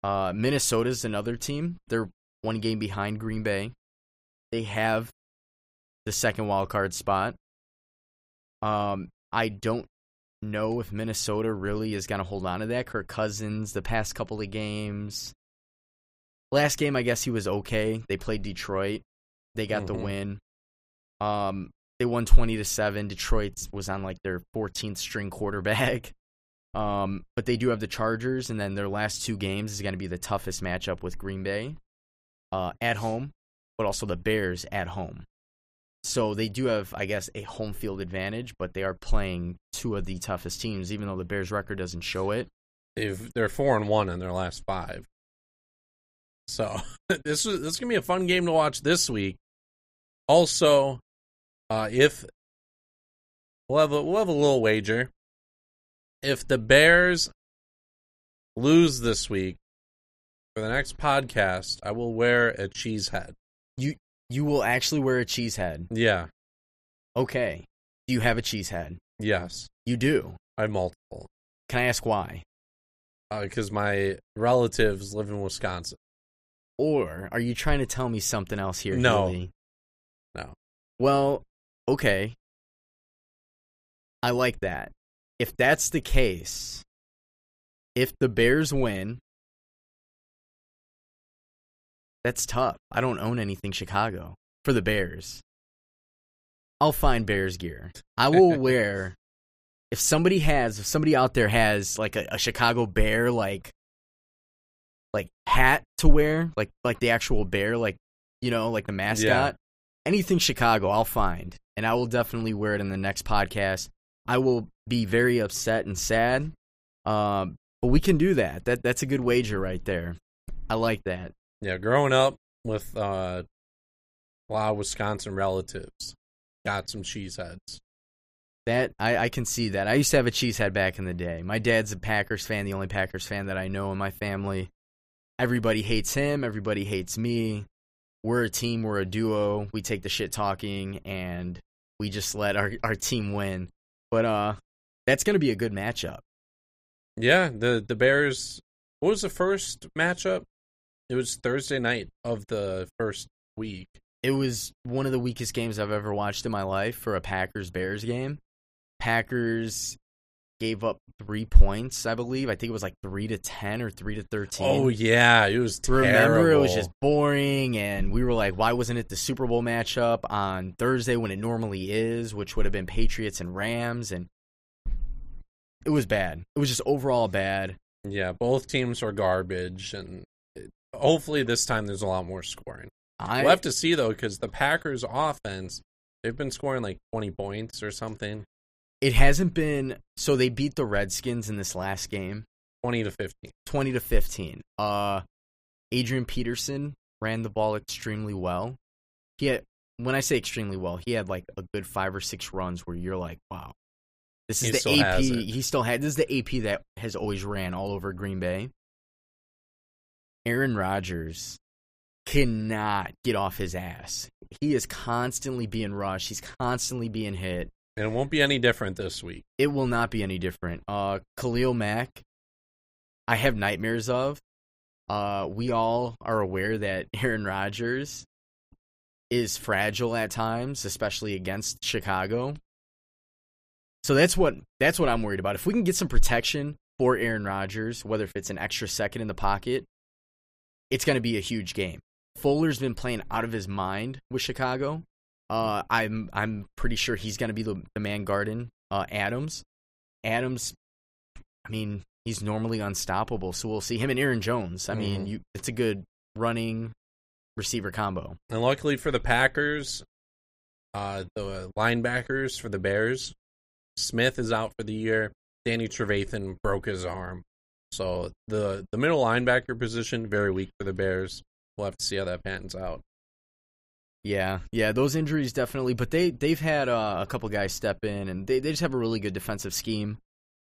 Uh, Minnesota's another team. They're one game behind Green Bay. They have the second wild card spot. Um, I don't know if Minnesota really is going to hold on to that. Kirk Cousins, the past couple of games. Last game, I guess he was okay. They played Detroit. They got the Mhm. win. Um, they won twenty to seven. Detroit was on like their 14th string quarterback. Um, but they do have the Chargers, and then their last two games is going to be the toughest matchup with Green Bay uh, at home, but also the Bears at home. So they do have, I guess, a home field advantage, but they are playing two of the toughest teams, even though the Bears' record doesn't show it. they've they're four and one in their last five. So this is this is gonna be a fun game to watch this week. Also, uh, if we'll have a, we'll have a little wager. If the Bears lose this week, for the next podcast, I will wear a cheese head. You you will actually wear a cheese head. Yeah. Okay. Do you have a cheese head? Yes. You do. I have multiple. Can I ask why? Uh, because my relatives live in Wisconsin. Or are you trying to tell me something else here? No. Haley? No. Well, okay. I like that. If that's the case, if the Bears win, that's tough. I don't own anything Chicago for the Bears. I'll find Bears gear. I will wear if somebody has if somebody out there has like a, a Chicago Bear like like hat to wear, like like the actual bear, like you know, like the mascot. Anything Chicago, I'll find, and I will definitely wear it in the next podcast. I will be very upset and sad, um, but we can do that. That that's a good wager right there. I like that. Yeah, growing up with uh, a lot of Wisconsin relatives, got some cheese heads. That I, I can see that. I used to have a cheesehead back in the day. My dad's a Packers fan, the only Packers fan that I know in my family. Everybody hates him. Everybody hates me. We're a team. We're a duo. We take the shit talking and we just let our, our team win. But uh, that's gonna be a good matchup. Yeah, the the Bears. What was the first matchup? It was Thursday night of the first week. It was one of the weakest games I've ever watched in my life for a Packers Bears game. Packers gave up three points, I believe. I think it was like three to ten or three to thirteen. Oh yeah, it was terrible. Remember, it was just boring, and we were like, why wasn't it the Super Bowl matchup on Thursday when it normally is, which would have been Patriots and Rams? And it was bad. It was just overall bad. yeah. Both teams are garbage, and hopefully this time there's a lot more scoring. I we'll have to see though, because the Packers' offense they've been scoring like 20 points or something, it hasn't been so they beat the Redskins in this last game, 20 to 15. twenty to fifteen. Uh, Adrian Peterson ran the ball extremely well. He had, when I say extremely well, he had like a good five or six runs where you're like, wow, this is He the AP. He still had this is the AP that has always ran all over Green Bay. Aaron Rodgers cannot get off his ass. He is constantly being rushed. He's constantly being hit. And it won't be any different this week. It will not be any different. Uh, Khalil Mack, I have nightmares of. Uh, we all are aware that Aaron Rodgers is fragile at times, especially against Chicago. So that's what that's what I'm worried about. If we can get some protection for Aaron Rodgers, whether if it's an extra second in the pocket, it's going to be a huge game. Fuller's been playing out of his mind with Chicago. Uh, I'm I'm pretty sure he's going to be the, the man guarding uh, Adams. Adams, I mean, he's normally unstoppable, so we'll see him and Aaron Jones. I mean, Mhm. you, it's a good running receiver combo. And luckily for the Packers, uh, the linebackers for the Bears, Smith is out for the year. Danny Trevathan broke his arm, so the the middle linebacker position very weak for the Bears. We'll have to see how that pans out. Yeah, yeah, those injuries definitely, but they they've had uh, a couple guys step in, and they they just have a really good defensive scheme.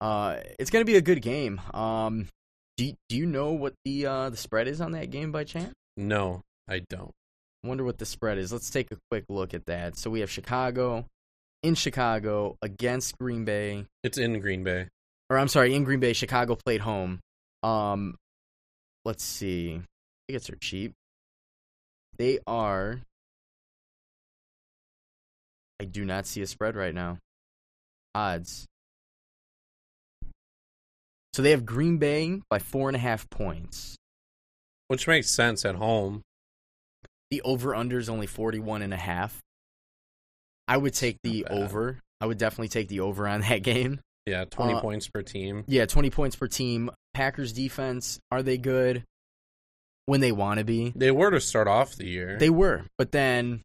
Uh, it's gonna be a good game. Um, do you, do you know what the uh the spread is on that game by chance? No, I don't. Wonder what the spread is. Let's take a quick look at that. So we have Chicago in Chicago against Green Bay, It's in Green Bay. or I'm sorry, in Green Bay. Chicago played home. Um, let's see. Tickets are cheap. They are. I do not see a spread right now. Odds. So they have Green Bay by four and a half points. Which makes sense at home. The over under is only 41 and a half. I would take the over. I would definitely take the over on that game. Yeah, 20 Uh, points per team. Yeah, 20 points per team. Packers defense, are they good? When they want to be. They were to start off the year. They were, but then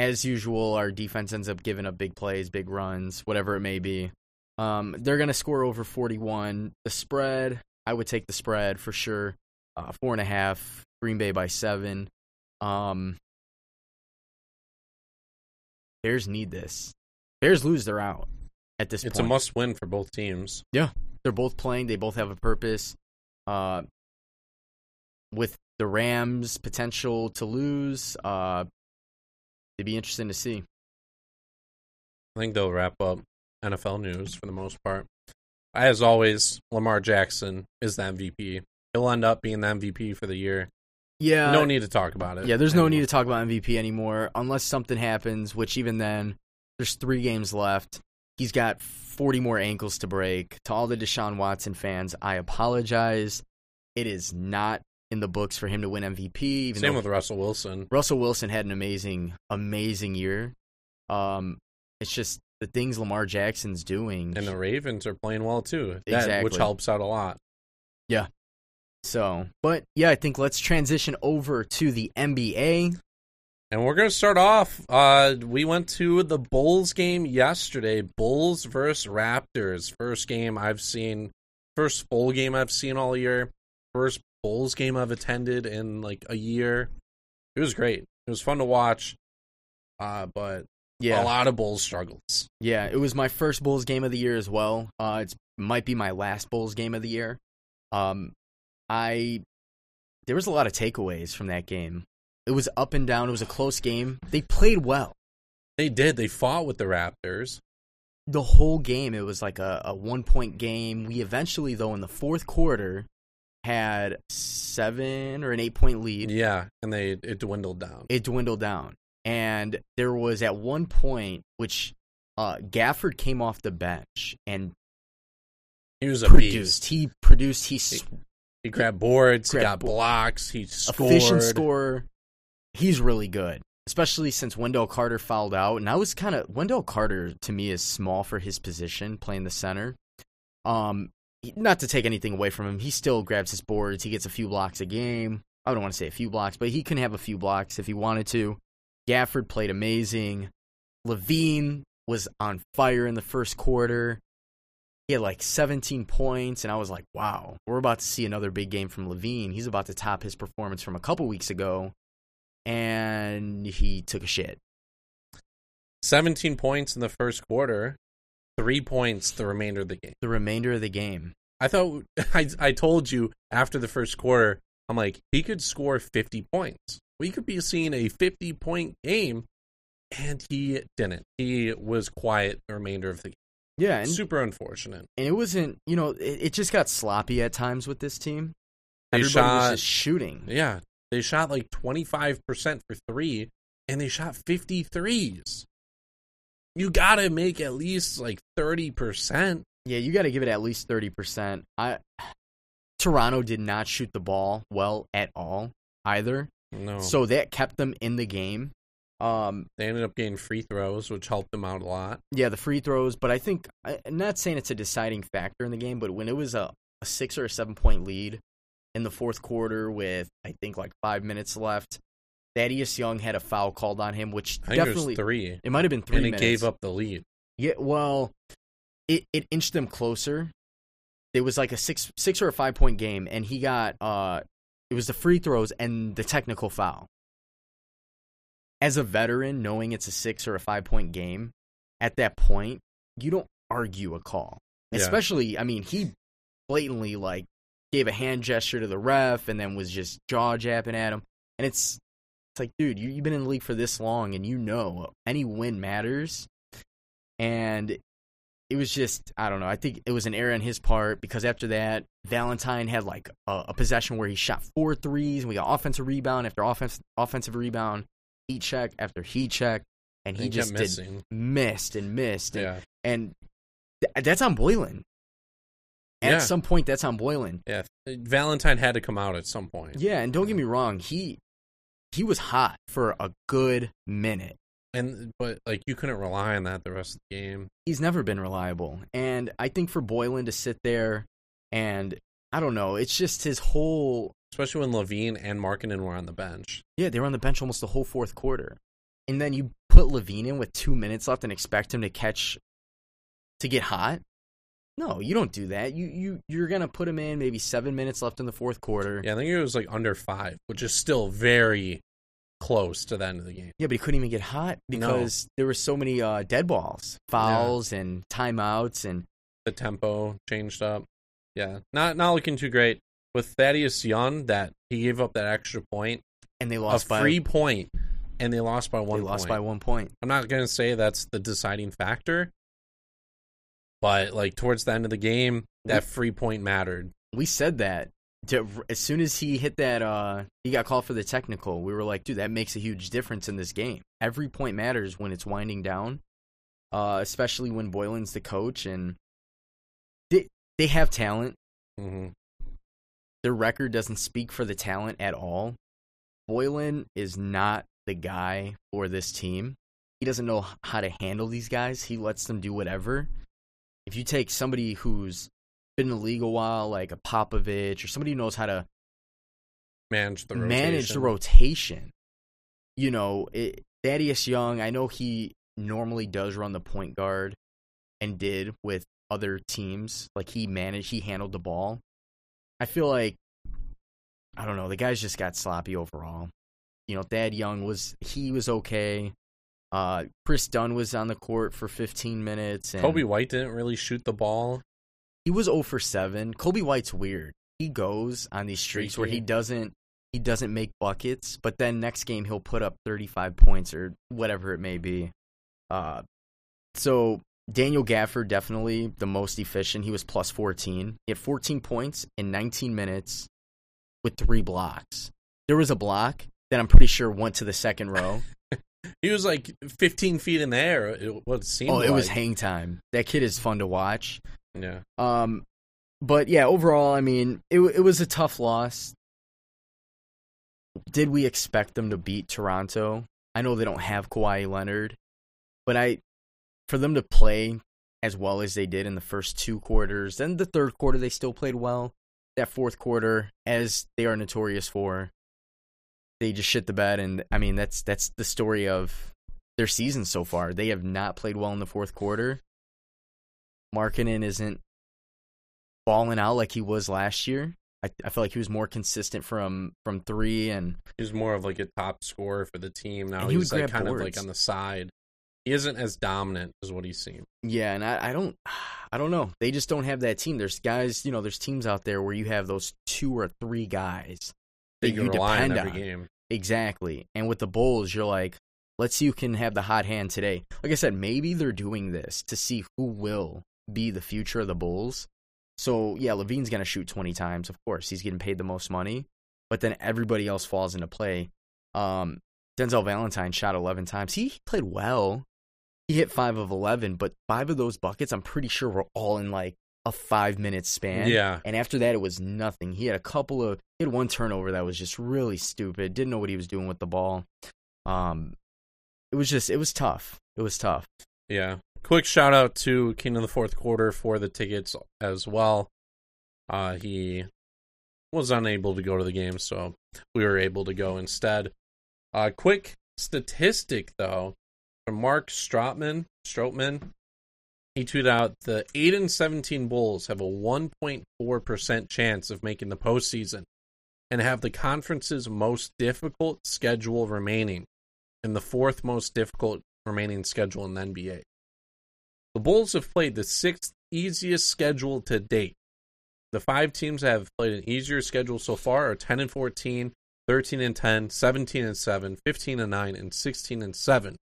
as usual our defense ends up giving up big plays, big runs, whatever it may be. Um, they're going to score over 41. The spread, I would take the spread for sure. Uh, four and a half, Green Bay by seven. Um, Bears need this. Bears lose, they're out at this it's point. a must win for both teams. Yeah. They're both playing. They both have a purpose. Uh, with the Rams' potential to lose, uh, it'd be interesting to see. I think they'll wrap up NFL news for the most part. As always, Lamar Jackson is the MVP. He'll end up being the MVP for the year. Yeah, no need to talk about it. Yeah, there's no need to talk about MVP anymore unless something happens. Which even then, there's three games left. He's got 40 more ankles to break. To all the Deshaun Watson fans, I apologize. It is not in the books for him to win MVP. Even Same with Russell Wilson. Russell Wilson had an amazing, amazing year. Um, it's just the things Lamar Jackson's doing. And the Ravens are playing well too. That, Exactly. Which helps out a lot. Yeah. So, but yeah, I think let's transition over to the NBA. And we're going to start off. Uh, we went to the Bulls game yesterday. Bulls versus Raptors. First game I've seen, first full game I've seen all year. First Bulls game I've attended in like a year. It was great. It was fun to watch. Uh, but Yeah, a lot of Bulls struggles. Yeah, it was my first Bulls game of the year as well. Uh, it might be my last Bulls game of the year. Um, I there was a lot of takeaways from that game. It was up and down. It was a close game. They played well They did. They fought with the Raptors. the whole game. It was like a, a one point game. We eventually, though, in the fourth quarter, had seven or an eight point lead. Yeah, and they it dwindled down. it dwindled down. And there was at one point which uh, Gafford came off the bench and He was a produced. beast. He produced. He s- He grabbed boards. Grabbed he got bo- blocks. He scored. efficient scorer. He's really good, especially since Wendell Carter fouled out. And I was kind of Wendell Carter to me is small for his position, playing the center. Um, he- not to take anything away from him, he still grabs his boards. He gets a few blocks a game. I don't want to say a few blocks, but he can have a few blocks if he wanted to. Gafford played amazing. LaVine was on fire in the first quarter. He had like 17 points, and I was like, wow, we're about to see another big game from LaVine. He's about to top his performance from a couple weeks ago. And he took a shit. 17 points in the first quarter, three points the remainder of the game. The remainder of the game. I thought I I told you after the first quarter, I'm like he could score 50 points. We could be seeing a 50 point game, and he didn't. He was quiet the remainder of the game. Yeah, and, Super unfortunate. and it wasn't, you know, it, it just got sloppy at times with this team. They Everybody shot, was just shooting. yeah, they shot like 25 percent for three, and they shot 53s. You got to make at least like 30%. Yeah, you got to give it at least 30%. I Toronto did not shoot the ball well at all either. No. So that kept them in the game. Um, they ended up getting free throws, which helped them out a lot. Yeah, the free throws, but I think I'm not saying it's a deciding factor in the game, but when it was a, a six or a seven point lead in the fourth quarter with I think like five minutes left, Thaddeus Young had a foul called on him, which I think definitely it was three. It might have been three and it minutes. gave up the lead. Yeah, well, it it inched them closer. It was like a six six or a five point game, and he got uh, it was the free throws and the technical foul. As a veteran, knowing it's a six or a five point game, at that point, you don't argue a call. Yeah. Especially, I mean, he blatantly like gave a hand gesture to the ref and then was just jaw japping at him, and it's it's like, dude, you, you've been in the league for this long, and you know any win matters. And it was just, I don't know. I think it was an error on his part because after that, Valentine had like a, a possession where he shot four threes, and we got offensive rebound after offense, offensive rebound, heat check after heat check, and he, He just did missed and missed, and, Yeah. and th- that's on Boylen. At Yeah. some point, that's on Boylen. Yeah. Valentine had to come out at some point. Yeah, and don't get me wrong, he he was hot for a good minute. And but like you couldn't rely on that the rest of the game. He's never been reliable, and I think for Boylen to sit there and I don't know, it's just his whole Especially when LaVine and Markkanen were on the bench. yeah they were on the bench almost the whole fourth quarter, and then you put LaVine in with two minutes left and expect him to catch to get hot. No, you don't do that. You you you're gonna put him in maybe seven minutes left in the fourth quarter. Yeah, I think it was like under five, which is still very close to the end of the game. Yeah, but he couldn't even get hot because there were so many uh, dead balls, fouls, and timeouts, and The tempo changed up. Yeah. Not not looking too great. With Thaddeus Young, that he gave up that extra point, and they a lost by free point, and they lost by they one lost point. by one point. I'm not gonna say that's the deciding factor, but like towards the end of the game, that free point mattered. We said that to, as soon as he hit that, uh, he got called for the technical. We were like, dude, that makes a huge difference in this game. Every point matters when it's winding down, uh, especially when Boylen's the coach and they they have talent. hmm Their record doesn't speak for the talent at all. Boylen is not the guy for this team. He doesn't know how to handle these guys. He lets them do whatever. If you take somebody who's been in the league a while, like a Popovich, or somebody who knows how to Manage the rotation. manage the rotation, you know, it, Thaddeus Young, I know he normally does run the point guard and did with other teams. Like he managed, he handled the ball. I feel like, I don't know, the guys just got sloppy overall. You know, Thad Young was, he was okay. Uh, Kris Dunn was on the court for 15 minutes. And Coby White didn't really shoot the ball. he was 0 for 7. Coby White's weird. He goes on these streaks where he doesn't he doesn't make buckets, but then next game he'll put up 35 points or whatever it may be. Uh so Daniel Gafford definitely the most efficient. He was plus 14. He had 14 points in 19 minutes with 3 blocks. There was a block that I'm pretty sure went to the second row. He was like 15 feet in the air. It, what it seemed oh, it was hang time. That kid is fun to watch. Yeah. Um, but yeah, overall, I mean, it it was a tough loss. Did we expect them to beat Toronto? I know they don't have Kawhi Leonard, but I, for them to play as well as they did in the first two quarters, then the third quarter they still played well. That fourth quarter, as they are notorious for, they just shit the bed, and I mean that's that's the story of their season so far. They have not played well in the fourth quarter. Markkanen isn't balling out like he was last year. I, I feel like he was more consistent from from three, and He's more of like a top scorer for the team now. He He's like kind of like on the side. He isn't as dominant as what he seemed. yeah, and I, I don't I don't know. They just don't have that team. There's guys, you know, there's teams out there where you have those two or three guys That you depend on. game. Exactly. And with the Bulls, you're like, let's see who can have the hot hand today. Like I said, maybe they're doing this to see who will be the future of the Bulls. So, yeah, LaVine's going to shoot 20 times. Of course, he's getting paid the most money. But then everybody else falls into play. Um, Denzel Valentine shot 11 times. He played well. He hit five of 11, but five of those buckets, I'm pretty sure, were all in like a five minute span. Yeah. And after that, it was nothing. He had a couple of, he had one turnover that was just really stupid. Didn't know what he was doing with the ball. Um, it was just, it was tough. It was tough. Yeah. Quick shout out to King of the Fourth Quarter for the tickets as well. Uh, he was unable to go to the game, so we were able to go instead. Uh, quick statistic though from Mark Strotman. Stroutman. He tweeted out the eight and seventeen Bulls have a one point four percent chance of making the postseason, and have the conference's most difficult schedule remaining, and the fourth most difficult remaining schedule in the NBA. The Bulls have played the sixth easiest schedule to date. The five teams that have played an easier schedule so far are 10 and 14, 13 and 10, 17 and 7, 15 and 9, and 16 and 7.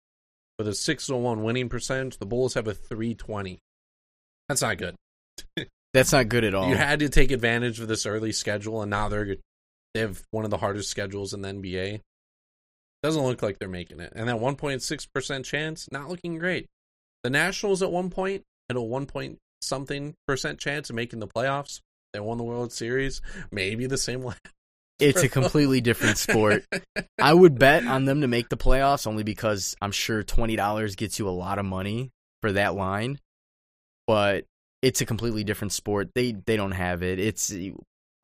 With a 601 winning percentage, the Bulls have a 320. That's not good. That's not good at all. You had to take advantage of this early schedule, and now they're they have one of the hardest schedules in the NBA. Doesn't look like they're making it, and that 1.6 percent chance not looking great. The Nationals at one point had a 1 point something percent chance of making the playoffs. They won the World Series. Maybe the same way. it's a completely different sport. I would bet on them to make the playoffs only because I'm sure $20 gets you a lot of money for that line. But it's a completely different sport. They they don't have it. It's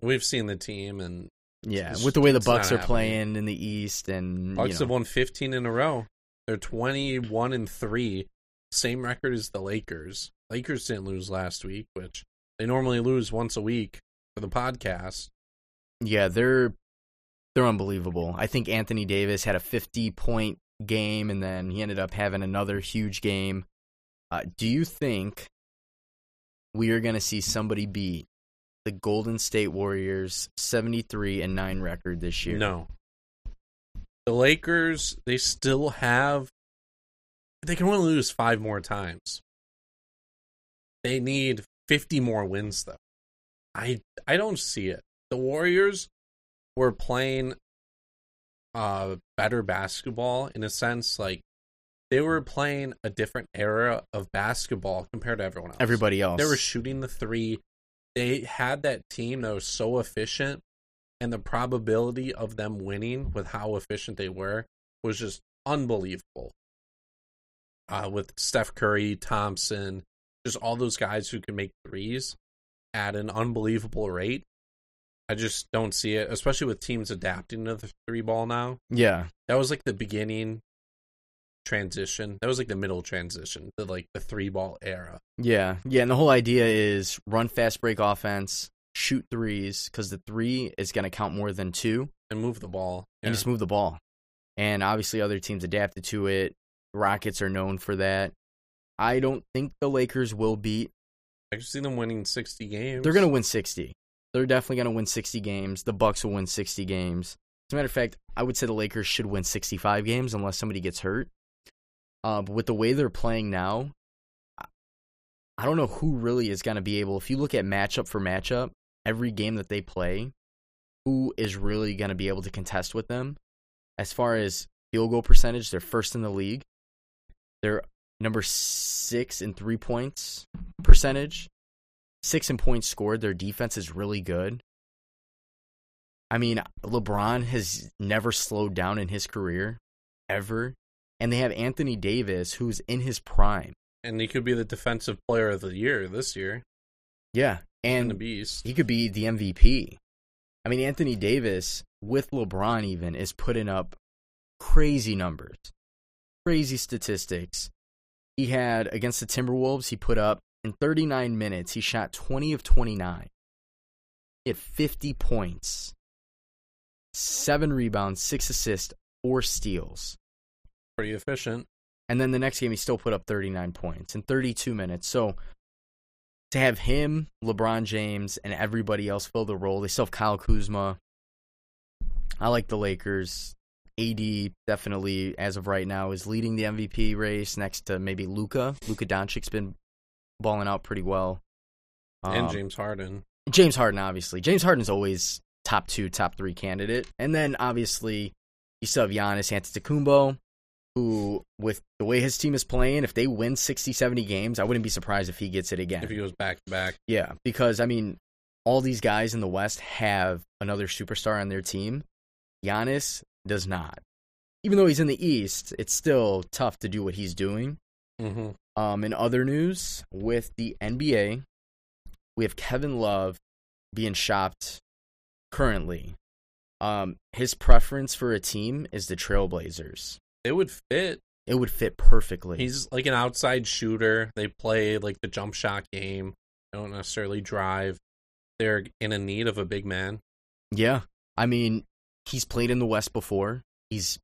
We've seen the team, and yeah, It's- with the way the Bucks are happening. playing in the East and Bucks you know, have won 15 in a row. They're 21 and three, same record as the Lakers. Lakers didn't lose last week, which they normally lose once a week for the podcast. yeah, they're they're unbelievable. I think Anthony Davis had a 50 point game and then he ended up having another huge game. Uh, do you think we are going to see somebody beat the Golden State Warriors 73 and 9 record this year? No. The Lakers, they still have they can only lose 5 more times. They need 50 more wins though. I I don't see it. The Warriors were playing uh better basketball in a sense like they were playing a different era of basketball compared to everyone else. Everybody else. They were shooting the three. They had that team that was so efficient, and the probability of them winning with how efficient they were was just unbelievable. Uh, with Steph Curry, Thompson, just all those guys who can make threes at an unbelievable rate. I just don't see it, especially with teams adapting to the three ball now. yeah. That was like the beginning transition. That was like the middle transition the like the three ball era. Yeah. Yeah, and the whole idea is run fast break offense, shoot threes cuz the 3 is going to count more than 2 and move the ball. and just move the ball. And obviously other teams adapted to it. Rockets are known for that. I don't think the Lakers will beat. I can see them winning sixty games. They're going to win 60. They're definitely going to win 60 games. The Bucks will win 60 games. As a matter of fact, I would say the Lakers should win 65 games unless somebody gets hurt. Uh, but with the way they're playing now, I- don't know who really is going to be able. If you look at matchup for matchup, every game that they play, who is really going to be able to contest with them? As far as field goal percentage, they're first in the league. They're number six in three points percentage six in points scored. Their defense is really good. I mean, LeBron has never slowed down in his career, ever. And they have Anthony Davis, who's in his prime. and he could be the defensive player of the year this year. Yeah. And the beast. he could be the MVP. I mean, Anthony Davis, with LeBron even, is putting up crazy numbers, crazy statistics. He had, against the Timberwolves, he put up, in 39 minutes, he shot 20 of 29. He had 50 points, seven rebounds, six assists, four steals. Pretty efficient. And then the next game, he still put up 39 points in 32 minutes. So to have him, LeBron James, and everybody else fill the role, they still have Kyle Kuzma. I like the Lakers. AD definitely, as of right now, is leading the MVP race next to maybe Luka. Luka Doncic's been balling out pretty well. and Um, James Harden. James Harden, obviously. James Harden's always top two, top three candidate. And then obviously You still have Giannis Antetokounmpo, who, with the way his team is playing, if they win 60, 70 games, I wouldn't be surprised if he gets it again. If he goes back to back. Yeah, because I mean, all these guys in the West have another superstar on their team. Giannis does not. Even though he's in the East, it's still tough to do what he's doing. Mm-hmm. Um, in other news, with the NBA, we have Kevin Love being shopped currently. Um, his preference for a team is the Trailblazers. It would fit. It would fit perfectly. He's like an outside shooter. They play like the jump shot game. They don't necessarily drive. They're in a need of a big man. Yeah. I mean, he's played in the West before. He's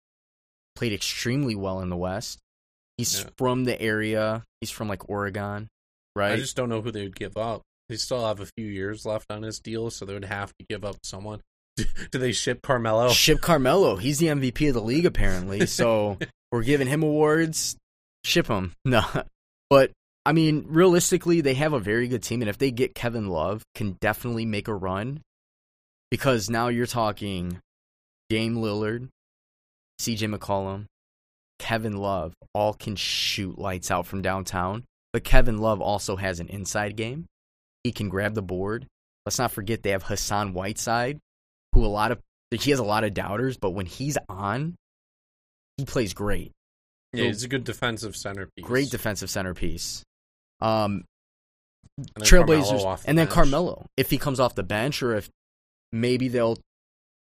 played extremely well in the West. He's Yeah. from the area. He's from like Oregon, right? I just don't know who they would give up. They still have a few years left on his deal, so they would have to give up someone. Do they ship Carmelo? Ship Carmelo. He's the MVP of the league apparently. So we're giving him awards. Ship him. No. But I mean, realistically, they have a very good team and if they get Kevin Love, can definitely make a run because now you're talking Dame Lillard, CJ McCollum, Kevin Love all can shoot lights out from downtown, but Kevin Love also has an inside game. He can grab the board. Let's not forget they have Hassan Whiteside, who a lot of he has a lot of doubters, but when he's on, he plays great. Yeah, he's a good defensive centerpiece. Great defensive centerpiece. Um, And Trailblazers, the and then bench. Carmelo, if he comes off the bench, or if maybe they'll,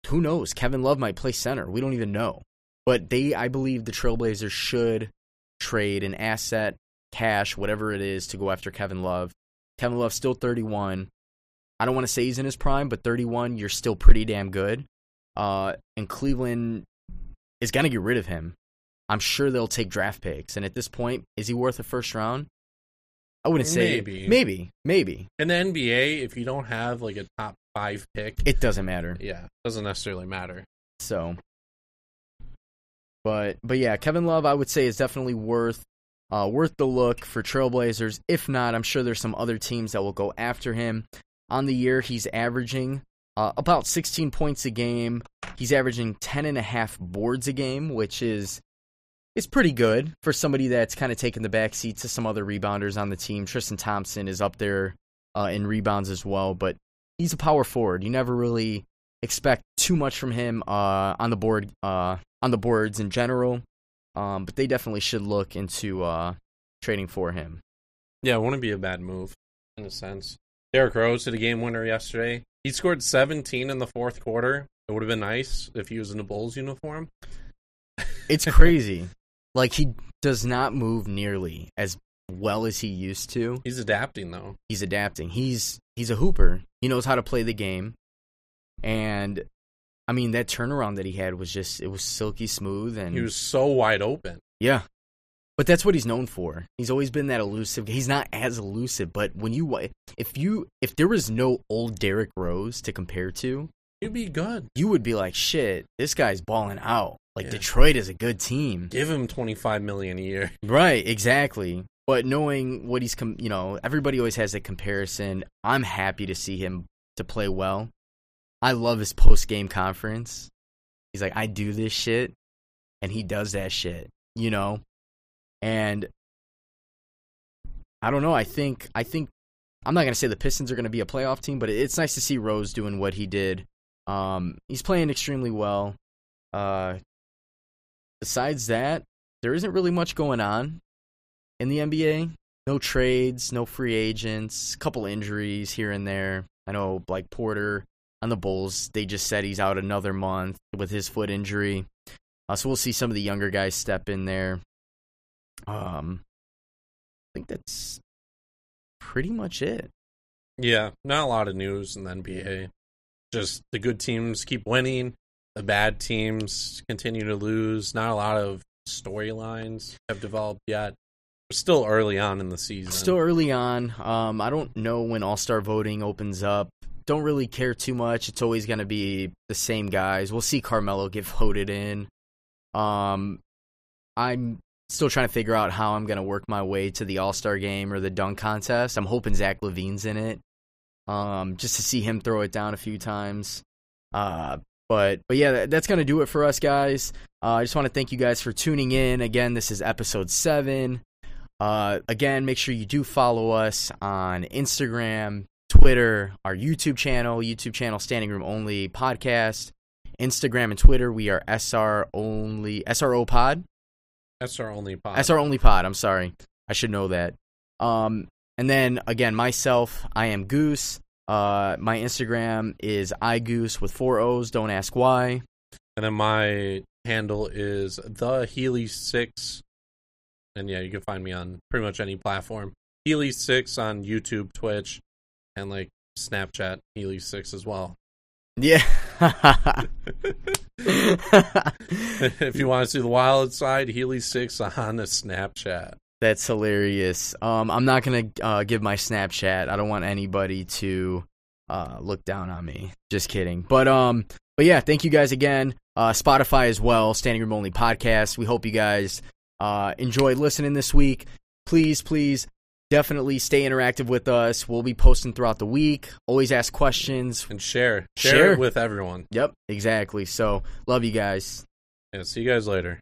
who knows? Kevin Love might play center. We don't even know. But they, I believe, the Trailblazers should trade an asset, cash, whatever it is, to go after Kevin Love. Kevin Love's still 31. I don't want to say he's in his prime, but 31, you're still pretty damn good. Uh, and Cleveland is going to get rid of him. I'm sure they'll take draft picks. And at this point, is he worth a first round? I wouldn't say Maybe. maybe, maybe. In the NBA, if you don't have like a top five pick, It doesn't matter. yeah, doesn't necessarily matter. So, but but yeah, Kevin Love, I would say is definitely worth uh, worth the look for Trailblazers. If not, I'm sure there's some other teams that will go after him. On the year, he's averaging uh, about 16 points a game. He's averaging 10 and a half boards a game, which is is pretty good for somebody that's kind of taken the back seat to some other rebounders on the team. Tristan Thompson is up there uh, in rebounds as well, but he's a power forward. You never really expect too much from him uh, on the board uh, on the boards in general. Um, but they definitely should look into uh, trading for him. Yeah, it wouldn't be a bad move in a sense. Derrick Rose hit a game winner yesterday. He scored 17 in the fourth quarter. It would have been nice if he was in a Bulls uniform. It's crazy. like he does not move nearly as well as he used to. He's adapting though. He's adapting. He's he's a hooper. He knows how to play the game. And I mean that turnaround that he had was just it was silky smooth and He was so wide open. Yeah. But that's what he's known for. He's always been that elusive. He's not as elusive, but when you if you if there was no old Derrick Rose to compare to, He'd be good. you would be like, "Shit, this guy's balling out." Like Yeah. Detroit is a good team. Give him 25 million a year. Right, exactly. But knowing what he's com- you know, everybody always has a comparison. I'm happy to see him to play well. I love his post-game conference. He's like, "I do this shit." And he does that shit, you know? And I don't know, I think I think I'm not going to say the Pistons are going to be a playoff team, but it's nice to see Rose doing what he did. Um he's playing extremely well. Uh besides that, there isn't really much going on in the NBA. No trades, no free agents, a couple injuries here and there. I know like Porter on the Bulls, they just said he's out another month with his foot injury. Uh, so we'll see some of the younger guys step in there. Um, I think that's pretty much it. Yeah, not a lot of news in the NBA. Just the good teams keep winning, the bad teams continue to lose. Not a lot of storylines have developed yet. We're still early on in the season. Still early on. Um, I don't know when All Star voting opens up. Don't really care too much. It's always going to be the same guys. We'll see Carmelo get voted in. Um, I'm still trying to figure out how I'm going to work my way to the All Star game or the dunk contest. I'm hoping Zach LaVine's in it, um, just to see him throw it down a few times. Uh, But but yeah, that, that's gonna do it for us guys. Uh, I just want to thank you guys for tuning in. Again, this is episode seven. Uh, again, make sure you do follow us on Instagram, Twitter, our YouTube channel, YouTube channel Standing Room Only Podcast, Instagram and Twitter. We are SR Only SRO Pod. SR only pod. SR Only Pod. I'm sorry, I should know that. Um, and then again, myself, I am Goose. Uh, my Instagram is iGoose with four O's. Don't ask why. And then my handle is the Healy Six. And yeah, you can find me on pretty much any platform. Healy Six on YouTube, Twitch, and like Snapchat, Healy Six as well. Yeah. if you want to see the wild side, Healy Six on a Snapchat. That's hilarious. Um, I'm not gonna uh, give my Snapchat. I don't want anybody to uh, look down on me. Just kidding. But um, but yeah, thank you guys again. Uh, Spotify as well. Standing Room Only podcast. We hope you guys uh, enjoyed listening this week. Please, please, definitely stay interactive with us. We'll be posting throughout the week. Always ask questions. And share. Share, Share. it with everyone. Yep, exactly. So love you guys. Yeah, see you guys later.